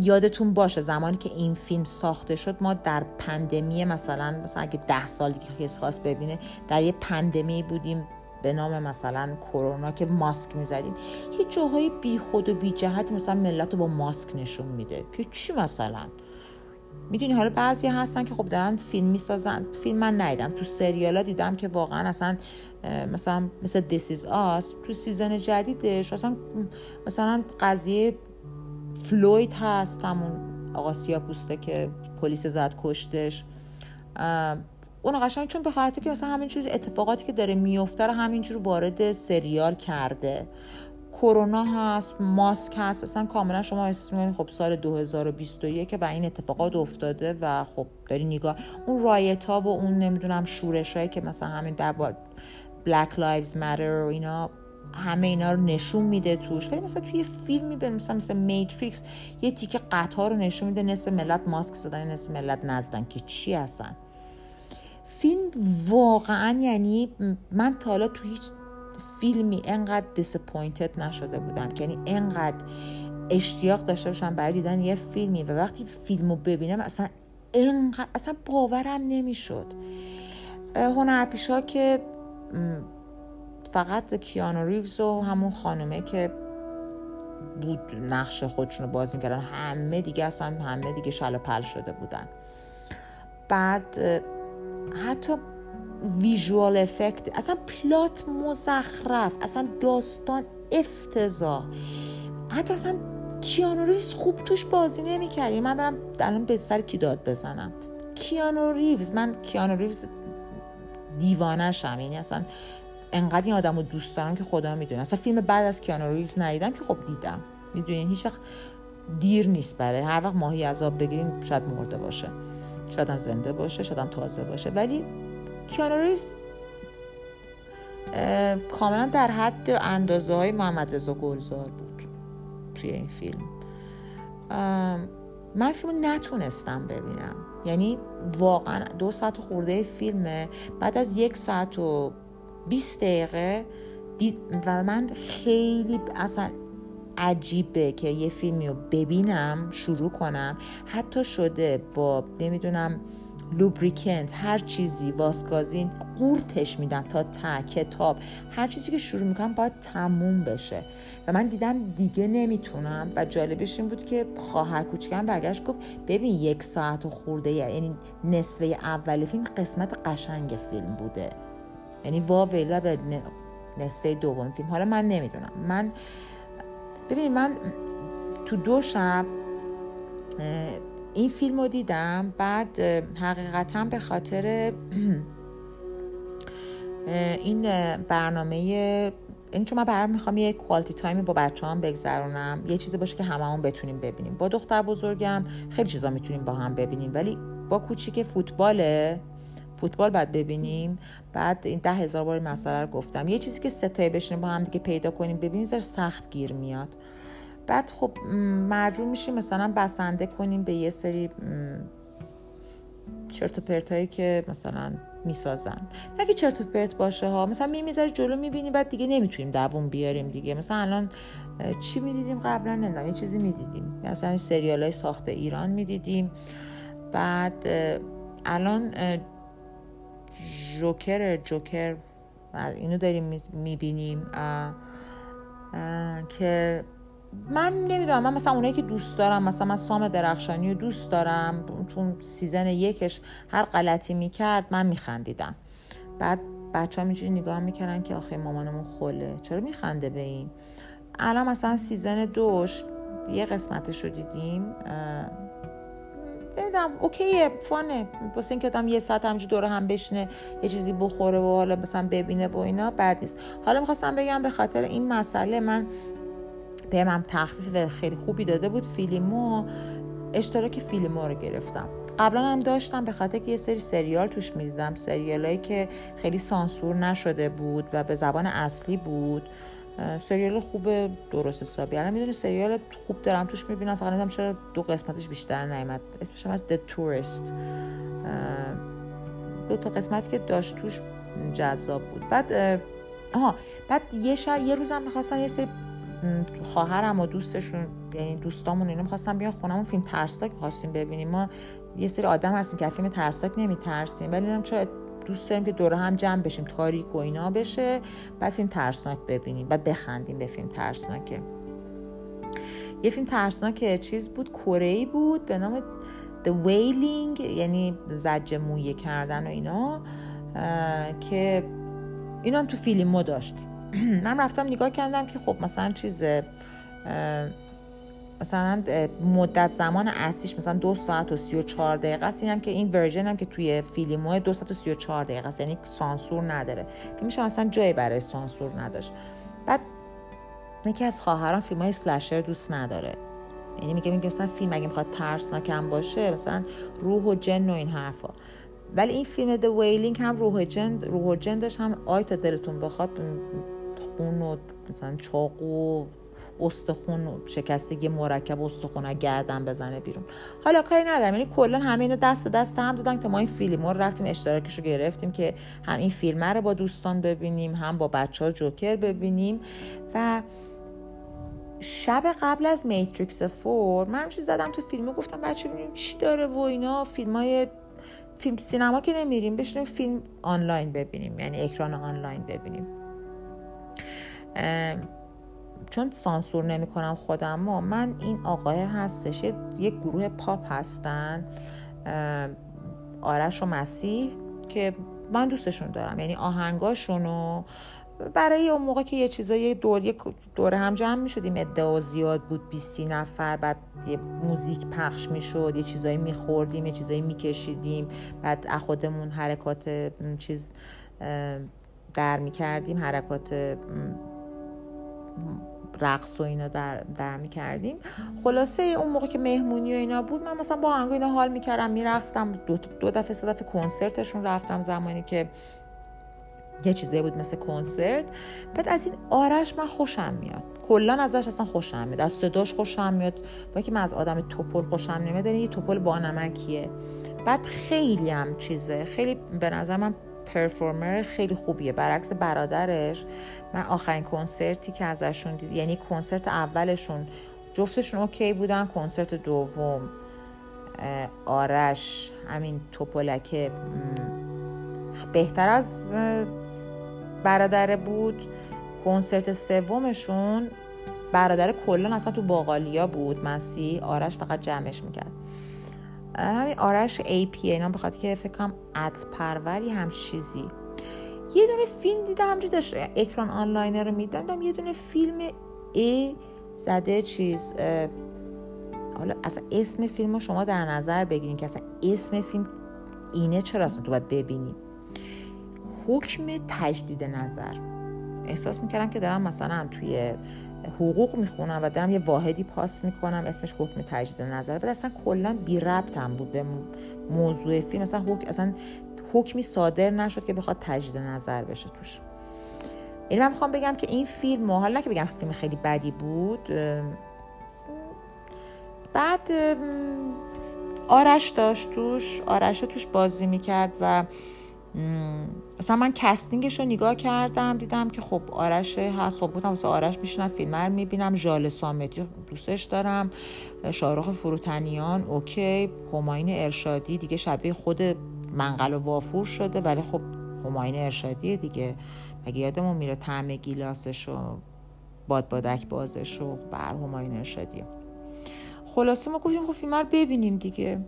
یادتون باشه زمانی که این فیلم ساخته شد ما در pandemic مثلا مثلا اگه ده سال دیگه کسی خواست ببینه در یه pandemic بودیم. به نام مثلا کرونا که ماسک می‌زدیم یه جاهای بی خود و بی جهت مثلا ملت رو با ماسک نشون میده. که چی مثلا؟ می‌دونی حالا بعضی هستن که خب دارن فیلم می‌سازن. فیلم من ندیدم. تو سریال ها دیدم که واقعا اصلا مثلا مثل is Us تو season جدیدش اصلا مثلا قضیه فلوید هست همون آقا پوسته که پلیس زد کشتش. اون قشنگ چون به خاطر که مثلا همینجور اتفاقاتی که داره میفته رو همینجور وارد سریال کرده. کرونا هست ماسک هست اصلا کاملا شما احساس می‌کنید خب سال 2021 و این اتفاقات افتاده و خب داری نگاه اون رایت ها و اون نمی‌دونم شورش هایی که مثلا همین در با Black Lives Matter و اینا همه اینا رو نشون میده توش. ولی مثلا توی فیلمی به مثلا مثل میتریکس یه تیکه قطار رو نشون میده نصف ملت ماسک زدن نصف ملت نزدن که چی هستن فیلم واقعا یعنی من تا حالا تو هیچ فیلمی انقدر disappointed نشده بودم. یعنی انقدر اشتیاق داشته باشم برای دیدن یه فیلمی و وقتی فیلمو ببینم اصلا انقدر اصلا باورم نمی‌شد. هنرپیشا که فقط کیانو ریوز و همون خانومه که بود نقش خودشون رو بازی کردن همه دیگه اصلا همه دیگه شل پل شده بودن. بعد حتی visual effect اصلا plot مزخرف اصلا داستان افتضاح. حتی اصلا کیانو ریوز خوب توش بازی نمی‌کرد. من برم الان به سر کی داد بزنم؟ کیانو ریوز. من کیانو ریوز دیوانشم یعنی اصلا انقدر این آدم رو دوست دارم که خدا می‌دونه. اصلا فیلم بعد از کیانو ریوز ندیدم که خب دیدم. می‌دونین هیچ وقت دیر نیست برای. هر وقت ماهی عذاب بگیریم شاید مرده باشه. شاید هم زنده باشه شاید هم تازه باشه. ولی کیانو ریوز کاملا در حد اندازه های محمد رضا گلزار بود توی این فیلم. من فیلم نتونستم ببینم. یعنی واقعا دو ساعت خورده فیلمه. بعد از یک ساعت و 20 دقیقه دید و من خیلی اصلا عجیبه که یه فیلمی رو ببینم شروع کنم. حتی شده با نمی‌دونم لوبریکنت هر چیزی واسکازین قورتش میدم تا تا کتاب. هر چیزی که شروع می‌کنم باید تموم بشه. و من دیدم دیگه نمی‌تونم و جالبش این بود که خواهر کوچکم برگشت گفت ببین یک ساعت و خورده یعنی نصفه اول فیلم قسمت قشنگ فیلم بوده. یعنی واویلا به نصفه دوم فیلم. حالا من نمی‌دونم. من ببینید من تو دو شب این فیلم رو دیدم بعد حقیقتا به خاطر این برنامه این چون من برام می‌خوام یه کوالتی تایمی با بچه هم بگذرونم یه چیزی باشه که هممون بتونیم ببینیم. با دختر بزرگم خیلی چیزا می‌تونیم با هم ببینیم. ولی با کوچیک فوتباله فوتبال باید ببینیم. بعد این ده هزار بار مسئله رو گفتم. یه چیزی که ستای بشینیم با هم دیگه پیدا کنیم ببینیم زر سخت گیر میاد. بعد خب مجبور میشیم مثلا بسنده کنیم به یه سری چرت و پرتایی که مثلا می‌سازن. نه که چرت و پرت باشه ها مثلا می می‌ذاری جلو می‌بینیم بعد دیگه نمی‌تونیم دووم بیاریم دیگه. مثلا الان چی می‌دیدیم قبلا؟ نمی‌دونم یه چیزی می‌دیدیم. مثلا سریال های ساخته ایران می‌دیدیم. بعد الان جوکر جوکر اینو داریم می‌بینیم. که من نمی‌دونم من مثلا اونایی که دوست دارم مثلا من سام درخشانی رو دوست دارم تو season یکش هر غلطی می‌کرد من میخندیدم. بعد بچه ها اینجوری نگاه می‌کردن که آخه مامانمون خوله. چرا میخنده به این؟ الان مثلا season دوش یه قسمتش رو دیدیم. نمی‌دونم اوکیه فانه. واسه اینکه آدم یه ساعت همینجور دور هم بشینه یه چیزی بخوره و حالا مثلا ببینه و اینا بد نیست. حالا می‌خواستم بگم به خاطر این مسئله من بهم هم تخفیف خیلی خوبی داده بود فیلمو اشتراک فیلمو رو گرفتم. قبلا هم داشتم به خاطر که یه سری سریال توش می‌دیدم. سریالایی که خیلی سانسور نشده بود و به زبان اصلی بود. سریال خوب درست حسابی. الان می‌دونی سریال خوب دارم توش می‌بینم فقط نمی‌دونم چرا دو قسمتش بیشتر نیامد اسمش هم از The Tourist. دو تا قسمتی که داشت توش جذاب بود. بعد آها بعد یه شب یه روزم می‌خواستن یه سری خواهرم و دوستشون یعنی دوستامون اینا می‌خواستن بیان خونمون فیلم ترسناک می‌خواستیم ببینیم. ما یه سری آدم هستیم که فیلم ترسناک نمیترسیم. ولی نمی‌دونم چرا دوست داریم که دور هم جمع بشیم تاریک و اینا بشه. بعد فیلم ترسناک ببینیم بعد بخندیم به فیلم ترسناکه. یه فیلم ترسناک چیز بود کره بود به نام The Wailing یعنی ضجه مویه کردن و اینا که اینا هم تو فیلیمو داشت. من رفتم نگاه کردم که خب مثلا چیز مثلا مدت زمان اصلیش مثلا دو ساعت و سی و چهار دقیقه است. این هم که این version هم که توی فیلیمو دو ساعت و سی و چهار دقیقه است. یعنی سانسور نداره. که میشه مثلا جایی برای سانسور نداشت. بعد یکی از خواهران فیلم های سلشر دوست نداره. یعنی میگه میگه مثلا فیلم اگه می‌خواد ترسناکم باشه مثلا روح و جن و این حرفا. ولی این فیلم The Wailing هم روح جن روح و جن داشت. هم آی تا دلتون بخواد خون و مثلا چاقو استخون شکستگی مرکب استخون گردن بزنه بیرون. حالا کاری ندارم یعنی کلا همه اینو دست به دست هم دادن که ما این فیلم رو رفتیم اشتراکش رو گرفتیم که هم این فیلم رو با دوستان ببینیم هم با بچه ها جوکر ببینیم. و شب قبل از Matrix Four من همچی زدم تو فیلیمو گفتم بچه ببینیم چی داره و اینا. فیلم های فیلم سینما که نمیریم بشینیم فیلم آنلاین ببینیم یعنی اکران آنلاین ببینیم. چون سانسور نمی‌کنم خودم و من این آقای هستش یک گروه پاپ هستن آرش و مسیح که من دوستشون دارم. یعنی آهنگاشونو برای اون موقع که یه چیزایی دور یک دور هم جمع می شدیم ادعا زیاد بود 20 نفر بعد یه موزیک پخش می شد یه چیزایی می خوردیم یه چیزایی می کشیدیم بعد خودمون حرکات چیز در می کردیم حرکات رقص و اینا در, در می کردیم خلاصه اون موقع که مهمونی و اینا بود من مثلا با آهنگ اینا حال می‌کردم میرقصدم. دو, دو دفعه سه دفعه کنسرتشون رفتم زمانی که یه چیزی بود مثل کنسرت. بعد از این آرش من خوشم میاد. کلا ازش اصلا خوشم میاد. از صداش خوشم میاد. با که من از آدم توپل خوشم نمیاد یعنی یه توپل با نمکیه. بعد خیلی هم چیزه. خیلی به نظر من پرفورمر خیلی خوبیه. برعکس برادرش من آخرین کنسرتی که ازشون دید یعنی کنسرت اولشون جفتشون OK بودن. کنسرت دوم آرش همین تپلکه بهتر از برادر بود. کنسرت سومشون برادر کلا اصلا تو باقالیا بود. مسیح آرش فقط جمعش می‌کرد. همین آرش AP اینا بخاطر که فکر کنم عدل پروری هم چیزی. یه دونه فیلم دیدم همجوری داشت اکران آنلاین رو میدم یه دونه فیلم ای زده چیز حالا اصلا اسم فیلم رو شما در نظر بگیرین که اصلا اسم فیلم اینه چرا اصلا تو باید ببینی؟ حکم تجدید نظر. احساس می‌کردم که دارم مثلا توی حقوق می‌خونم و دارم یه واحدی پاس می‌کنم اسمش حکم تجدید نظر. بعد اصلا کلا بی ربطم بود به موضوع فیلم. مثلا حکم اصلا حکمی صادر نشد که بخواد تجدید نظر بشه توش. این من می‌خوام بگم که این فیلم حالا که بگم فیلم خیلی بدی بود بعد آرش داشت توش آرش توش بازی می‌کرد و مثلا من کستینگش رو نگاه کردم دیدم که خب آرش هست. خب بودم مثلا آرش میشنم فیلم رو می‌بینم. ژال سامتی دوستش دارم. شاهرخ فروتنیان اوکی. هماین ارشادی دیگه شبیه خود منقل و وافور شده ولی خب هماین ارشادی دیگه. اگه یادمون میره طعم گیلاسش و باد بادک بازش و بر هماین ارشادی. خلاصه ما گفتیم خب فیلم رو ببینیم دیگه.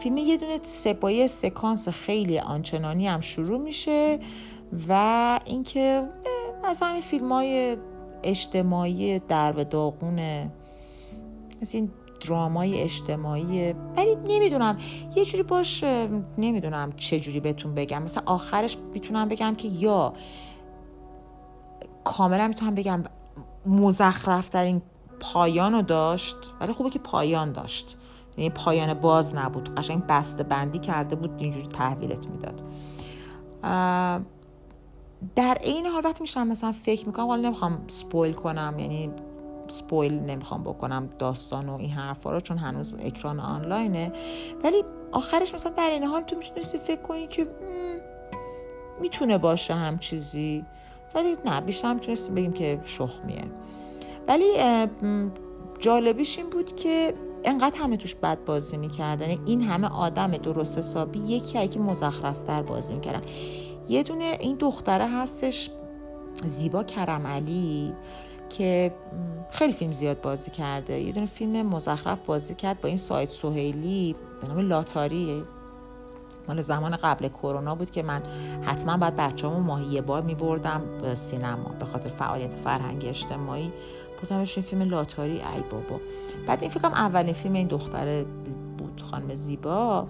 فیلم یه دونه سپایه سکانس خیلی آنچنانی هم شروع میشه و اینکه از همین فیلم های اجتماعی در به داغونه از این درامای اجتماعی. ولی نمی‌دونم یه جوری باش نمی‌دونم چه جوری بهتون بگم. مثلا آخرش می‌تونم بگم که یا کاملا می‌تونم بگم مزخرف ترین پایان رو داشت ولی خوبه که پایان داشت. یعنی پایان باز نبود. قشنگ بسته بندی کرده بود اینجوری تحویلت می‌داد. در عین حال وقتی میشم مثلا فکر می‌کنم حالا نمی‌خوام سپویل کنم یعنی سپویل نمی‌خوام بکنم داستان و این حرفا رو چون هنوز اکران آنلاینه. ولی آخرش مثلا در این حال تو می‌تونستی فکر کنی که می‌تونه باشه هم چیزی. ولی نه بیشتر می‌تونستیم بگیم که شخمیه. ولی جالبیش این بود که انقدر همه توش بد بازی می‌کردن. یعنی این همه آدم درست حسابی یکی که مزخرفتر بازی می‌کردن. یه دونه این دختره هستش زیبا کرم علی که خیلی فیلم زیاد بازی کرده. یه دونه فیلم مزخرف بازی کرد با این سایت سوهیلی به نام لاتاری. مال زمان قبل کرونا بود که من حتما باید بچه‌مو ماهی یه بار میبردم سینما به خاطر فعالیت فرهنگی اجتماعی. بودمش این فیلم لاتاری. ای بابا. بعد این فکرم اولین فیلم این دختره بود خانم زیبا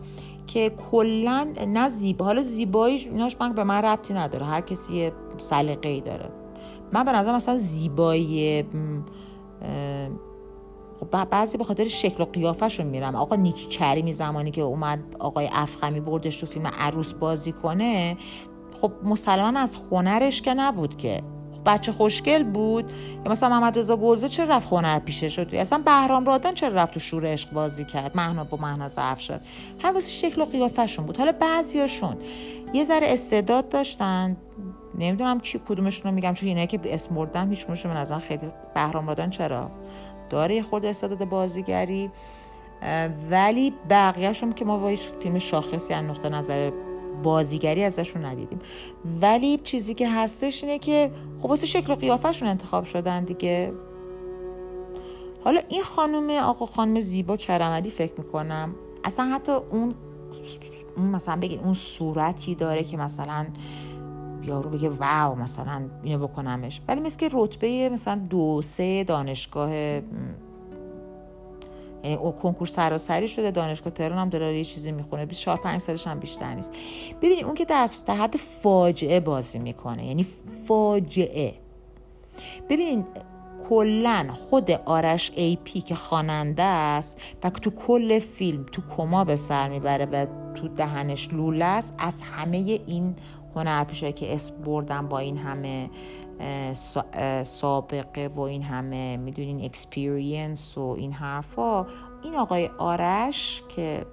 که کلا نه زیبا حالا زیبایی ایناش من به من ربطی نداره. هر کسی یه سلیقه ای داره. من به نظر مثلا زیبایی خب بعضی به خاطر شکل و قیافشون میرم. آقا نیکی کریمی زمانی که اومد آقای افخمی بردش تو فیلم عروس بازی کنه خب مسلما از هنرش که نبود که. بچه خوشگل بود؟ یا مثلا محمد رضا گلزه چرا رفت هنر پیشه شد؟ اصلا بهرام رادان چرا رفت تو شور عشق بازی کرد؟ مهنا با مهناز افشار. واسه شکل و قیافشون بود. حالا بعضیاشون یه ذره استعداد داشتن. نمی‌دونم کی کدومشون رو میگم چون اینه که اسم بردن هیچ به نظر خیلی بهرام رادان چرا داره یه خود استعداد بازیگری. ولی بقیهشون که ما با فیلم شاخصی از نقطه نظر بازیگری ازشون ندیدیم. ولی چیزی که هستش اینه که خب واسه شکل و قیافهشون انتخاب شدن دیگه. حالا این خانم آقا خانم زیبا کرملی فکر می‌کنم اصلا حتی اون اون مثلا بگید اون صورتی داره که مثلا یارو بگه واو مثلا اینو بکنمش. ولی مثل که رتبه مثلا دو سه دانشگاه یعنی او کنکور سراسری شده دانشگاه تهران هم داره یه چیزی می‌خونه. 24 5 سالش هم بیشتر نیست. ببینید اون که در حد فاجعه بازی می‌کنه یعنی فاجعه. ببینید کلا خود آرش AP که خواننده است و تو کل فیلم تو کما به سر می‌بره و تو دهنش لوله است از همه این هنرپیشه که اسم بردم با این همه سابقه و این همه می‌دونین experience و این حرفا. این آقای آرش که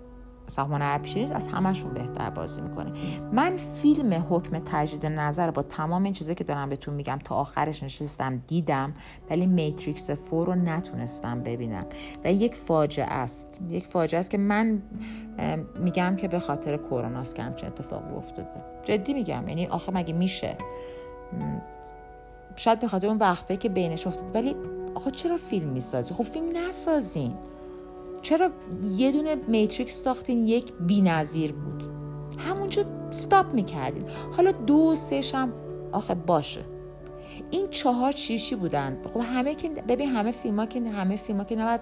هنرپیشه نیست از همشون بهتر بازی می‌کنه. من فیلم حکم تجدید نظر با تمام این چیزایی که دارم بهتون میگم تا آخرش نشستم دیدم ولی میتریکس فور رو نتونستم ببینم. و یک فاجعه است. یک فاجعه است که من میگم که به خاطر کروناست که همچین اتفاقی افتاده. جدی میگم یعنی آخه مگه میشه؟ شاید به خاطر اون وقفه که بینش افتاد. ولی آخه چرا فیلم می‌سازی؟ خب فیلم نسازین. چرا یه دونه Matrix ساختین یک بی نظیر بود؟ همونجا stop می‌کردین. حالا دو سه هم آخه باشه. این چهار چیشی بودن؟ خب همه که ببین همه فیلم ها که همه فیلم ها که نباید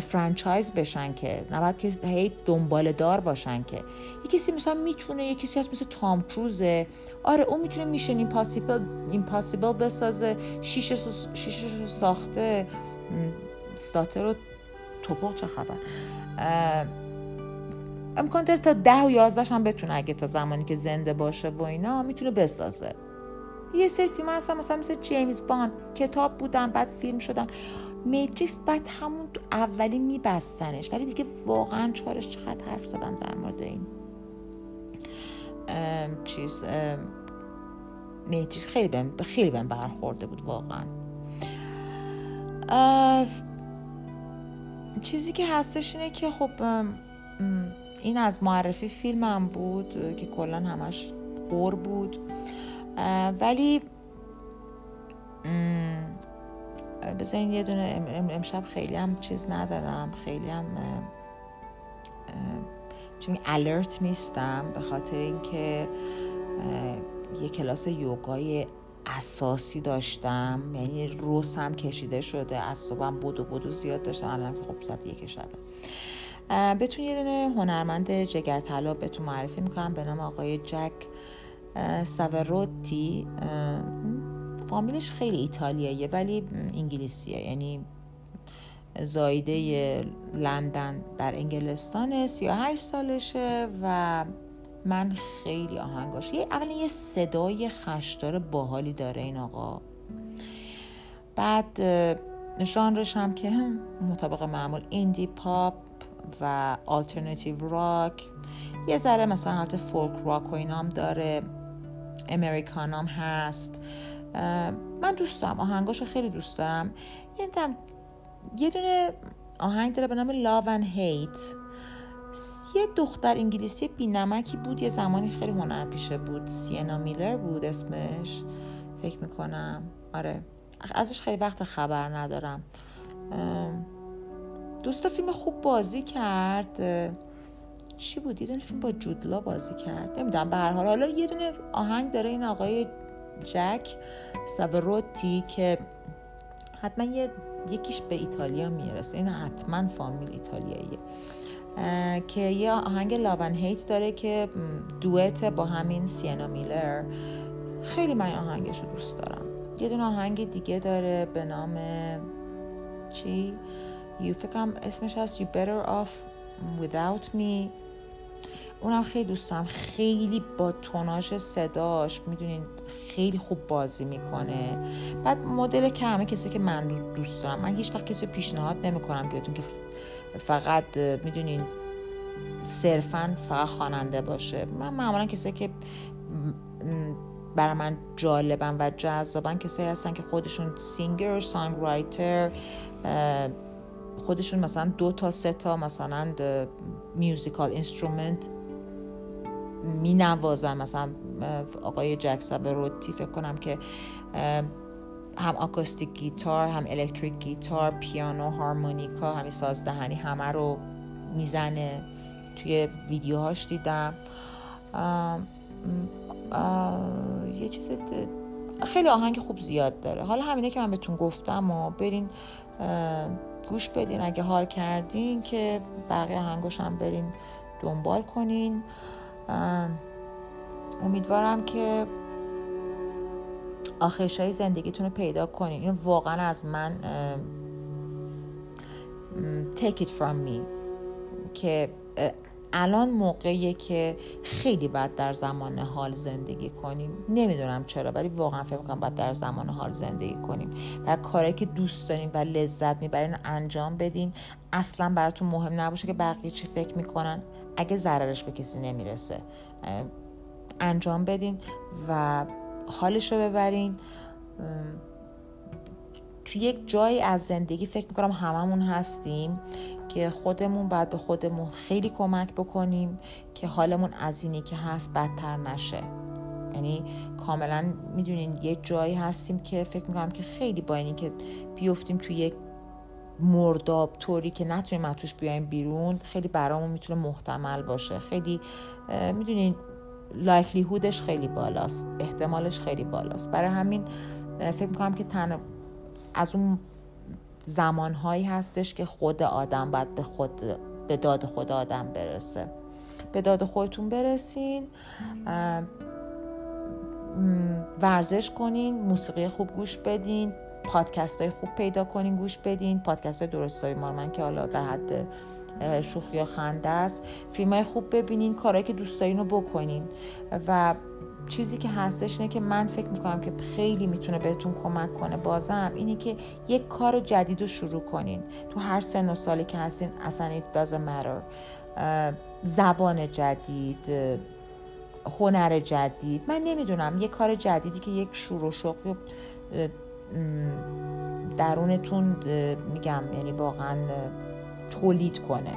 franchise بشن که نباید که هی دنبال دار باشن که. یکی کسی مثلا می‌تونه یکی کسی هست مثل تام کروزه. آره اون می‌تونه Mission Impossible Impossible بسازه. شیشش شیشش ساخته. ستاتر رو توپق چه خبر؟ امکان داره تا ده و یازدهش هم بتونه اگه تا زمانی که زنده باشه و اینا می‌تونه بسازه. یه سری فیلم هستن مثلا مثل جیمز باند کتاب بودن بعد فیلم شدن میتریکس بعد همون اولی میبستنش. ولی دیگه واقعا چارش چقدر حرف زدن در مورد این چیز میتریکس. خیلی بهم خیلی بهم برخورده بود واقعا. چیزی که هستش اینه که خب این از معرفی فیلمم بود که کلا همش قور بود. ولی بذارین یه دونه امشب خیلی هم چیز ندارم خیلی هم چون الرت نیستم به خاطر اینکه یه کلاس یوگای اساسی داشتم یعنی روسم کشیده شده از صبحم بودو بودو زیاد داشتم الان خب ساعت یک شبه بهتون یه دونه هنرمند جگر طلا بهتون معرفی می‌کنم به نام آقای جک ساوروتی فامیلش خیلی ایتالیاییه ولی انگلیسیه. یعنی زایده لندن در انگلستان 38 سالشه و من خیلی آهنگاش یه اولا یه صدای خشدار باحالی داره این آقا. بعد ژانرش هم که مطابق معمول ایندی پاپ و آلترناتیو راک. یه ذره مثلا حالت فولک راک و اینا هم داره. امریکان هم هست من دوست دارم آهنگاشو خیلی دوست دارم. یه دونه آهنگ داره به نام Love and Hate. یه دختر انگلیسی بینمکی بود یه زمانی خیلی هنر پیشه بود. سینا میلر بود اسمش. فکر می‌کنم. آره. ازش خیلی وقت خبر ندارم. دوست فیلم خوب بازی کرد. چی بود؟ دونه فیلم با جودلا بازی کرد. نمی‌دونم. به هر حال حالا یه دونه آهنگ داره این آقای جک سابروتی که حتما یه یکیش به ایتالیا می‌رسه. این حتما فامیل ایتالیاییه. که یه آهنگ لاون هیت داره که دوئت با همین سینا میلر خیلی من آهنگش رو دوست دارم. یه دونه آهنگ دیگه داره به نام چی؟ You فکرم اسمش هست You Better Off Without Me. اونم خیلی دوستم خیلی با توناژ صداش می‌دونین خیلی خوب بازی می‌کنه. بعد مدل که همه کسی که من دوست دارم من هیچ وقت کسی پیشنهاد نمی‌کنم بهتون که فقط می‌دونین صرفا فقط خواننده باشه. من معمولا کسی که برای من جالبن و جذابن کسایی هستن که خودشون singer songwriter خودشون مثلا دو تا سه تا مثلا musical instrument می نوازن مثلا آقای جک روتی فکر کنم که هم acoustic guitar هم electric guitar پیانو هارمونیکا همین سازدهنی همه رو می‌زنه. توی ویدیوهاش دیدم. یه چیز خیلی آهنگ خوب زیاد داره. حالا همینه که من بهتون گفتم و برین گوش بدین. اگه حال کردین که بقیه آهنگاش هم برین دنبال کنین. امیدوارم که آخرش های زندگیتون رو پیدا کنین. این واقعا از من take it from me که الان موقعیه که خیلی بد در زمان حال زندگی کنیم. نمی‌دونم چرا ولی واقعا فکر می‌کنم باید در زمان حال زندگی کنیم. و کاری که دوست داریم و لذت می‌برین انجام بدین. اصلا براتون مهم نباشه که بقیه چی فکر می‌کنن. اگه ضررش به کسی نمی‌رسه انجام بدین و حالش رو ببرین تو یک جایی از زندگی فکر می‌کنم هممون هستیم که خودمون باید به خودمون خیلی کمک بکنیم که حالمون از اینی که هست بدتر نشه. یعنی کاملا می‌دونین یه جایی هستیم که فکر می‌کنم که خیلی با اینی که بیفتیم توی یک مرداب طوری که نتونیم از توش بیایم بیرون خیلی برامون می‌تونه محتمل باشه. خیلی می‌دونین لایکلیهودش خیلی بالاست احتمالش خیلی بالاست. برای همین فکر می‌کنم که تن از اون زمانهایی هستش که خود آدم باید به خود به داد خود آدم برسه. به داد خودتون برسین ورزش کنین موسیقی خوب گوش بدین. پادکست های خوب پیدا کنین گوش بدین. پادکست های درست های من که حالا در حد شوخی یا خنده است. فیلم های خوب ببینین کارهایی که دوست دارین رو بکنین. و چیزی که هستش اینه که من فکر می‌کنم که خیلی می‌تونه بهتون کمک کنه. بازم اینه که یک کار جدید رو شروع کنین. تو هر سن و سالی که هستین اصلا it doesn't matter. زبان جدید هنر جدید. من نمی‌دونم یه کار جدیدی که یک شروع شوق درونتون میگم یعنی واقعا تولید کنه.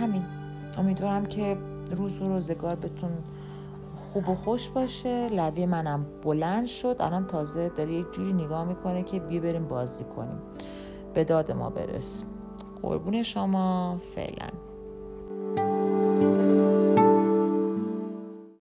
همین. امیدوارم که روز و روزگار بتون خوب و خوش باشه. لوی منم بلند شد. الان تازه داره یک جوری نگاه می‌کنه که بیا بریم بازی کنیم. به داد ما برس. قربون شما. فعلا.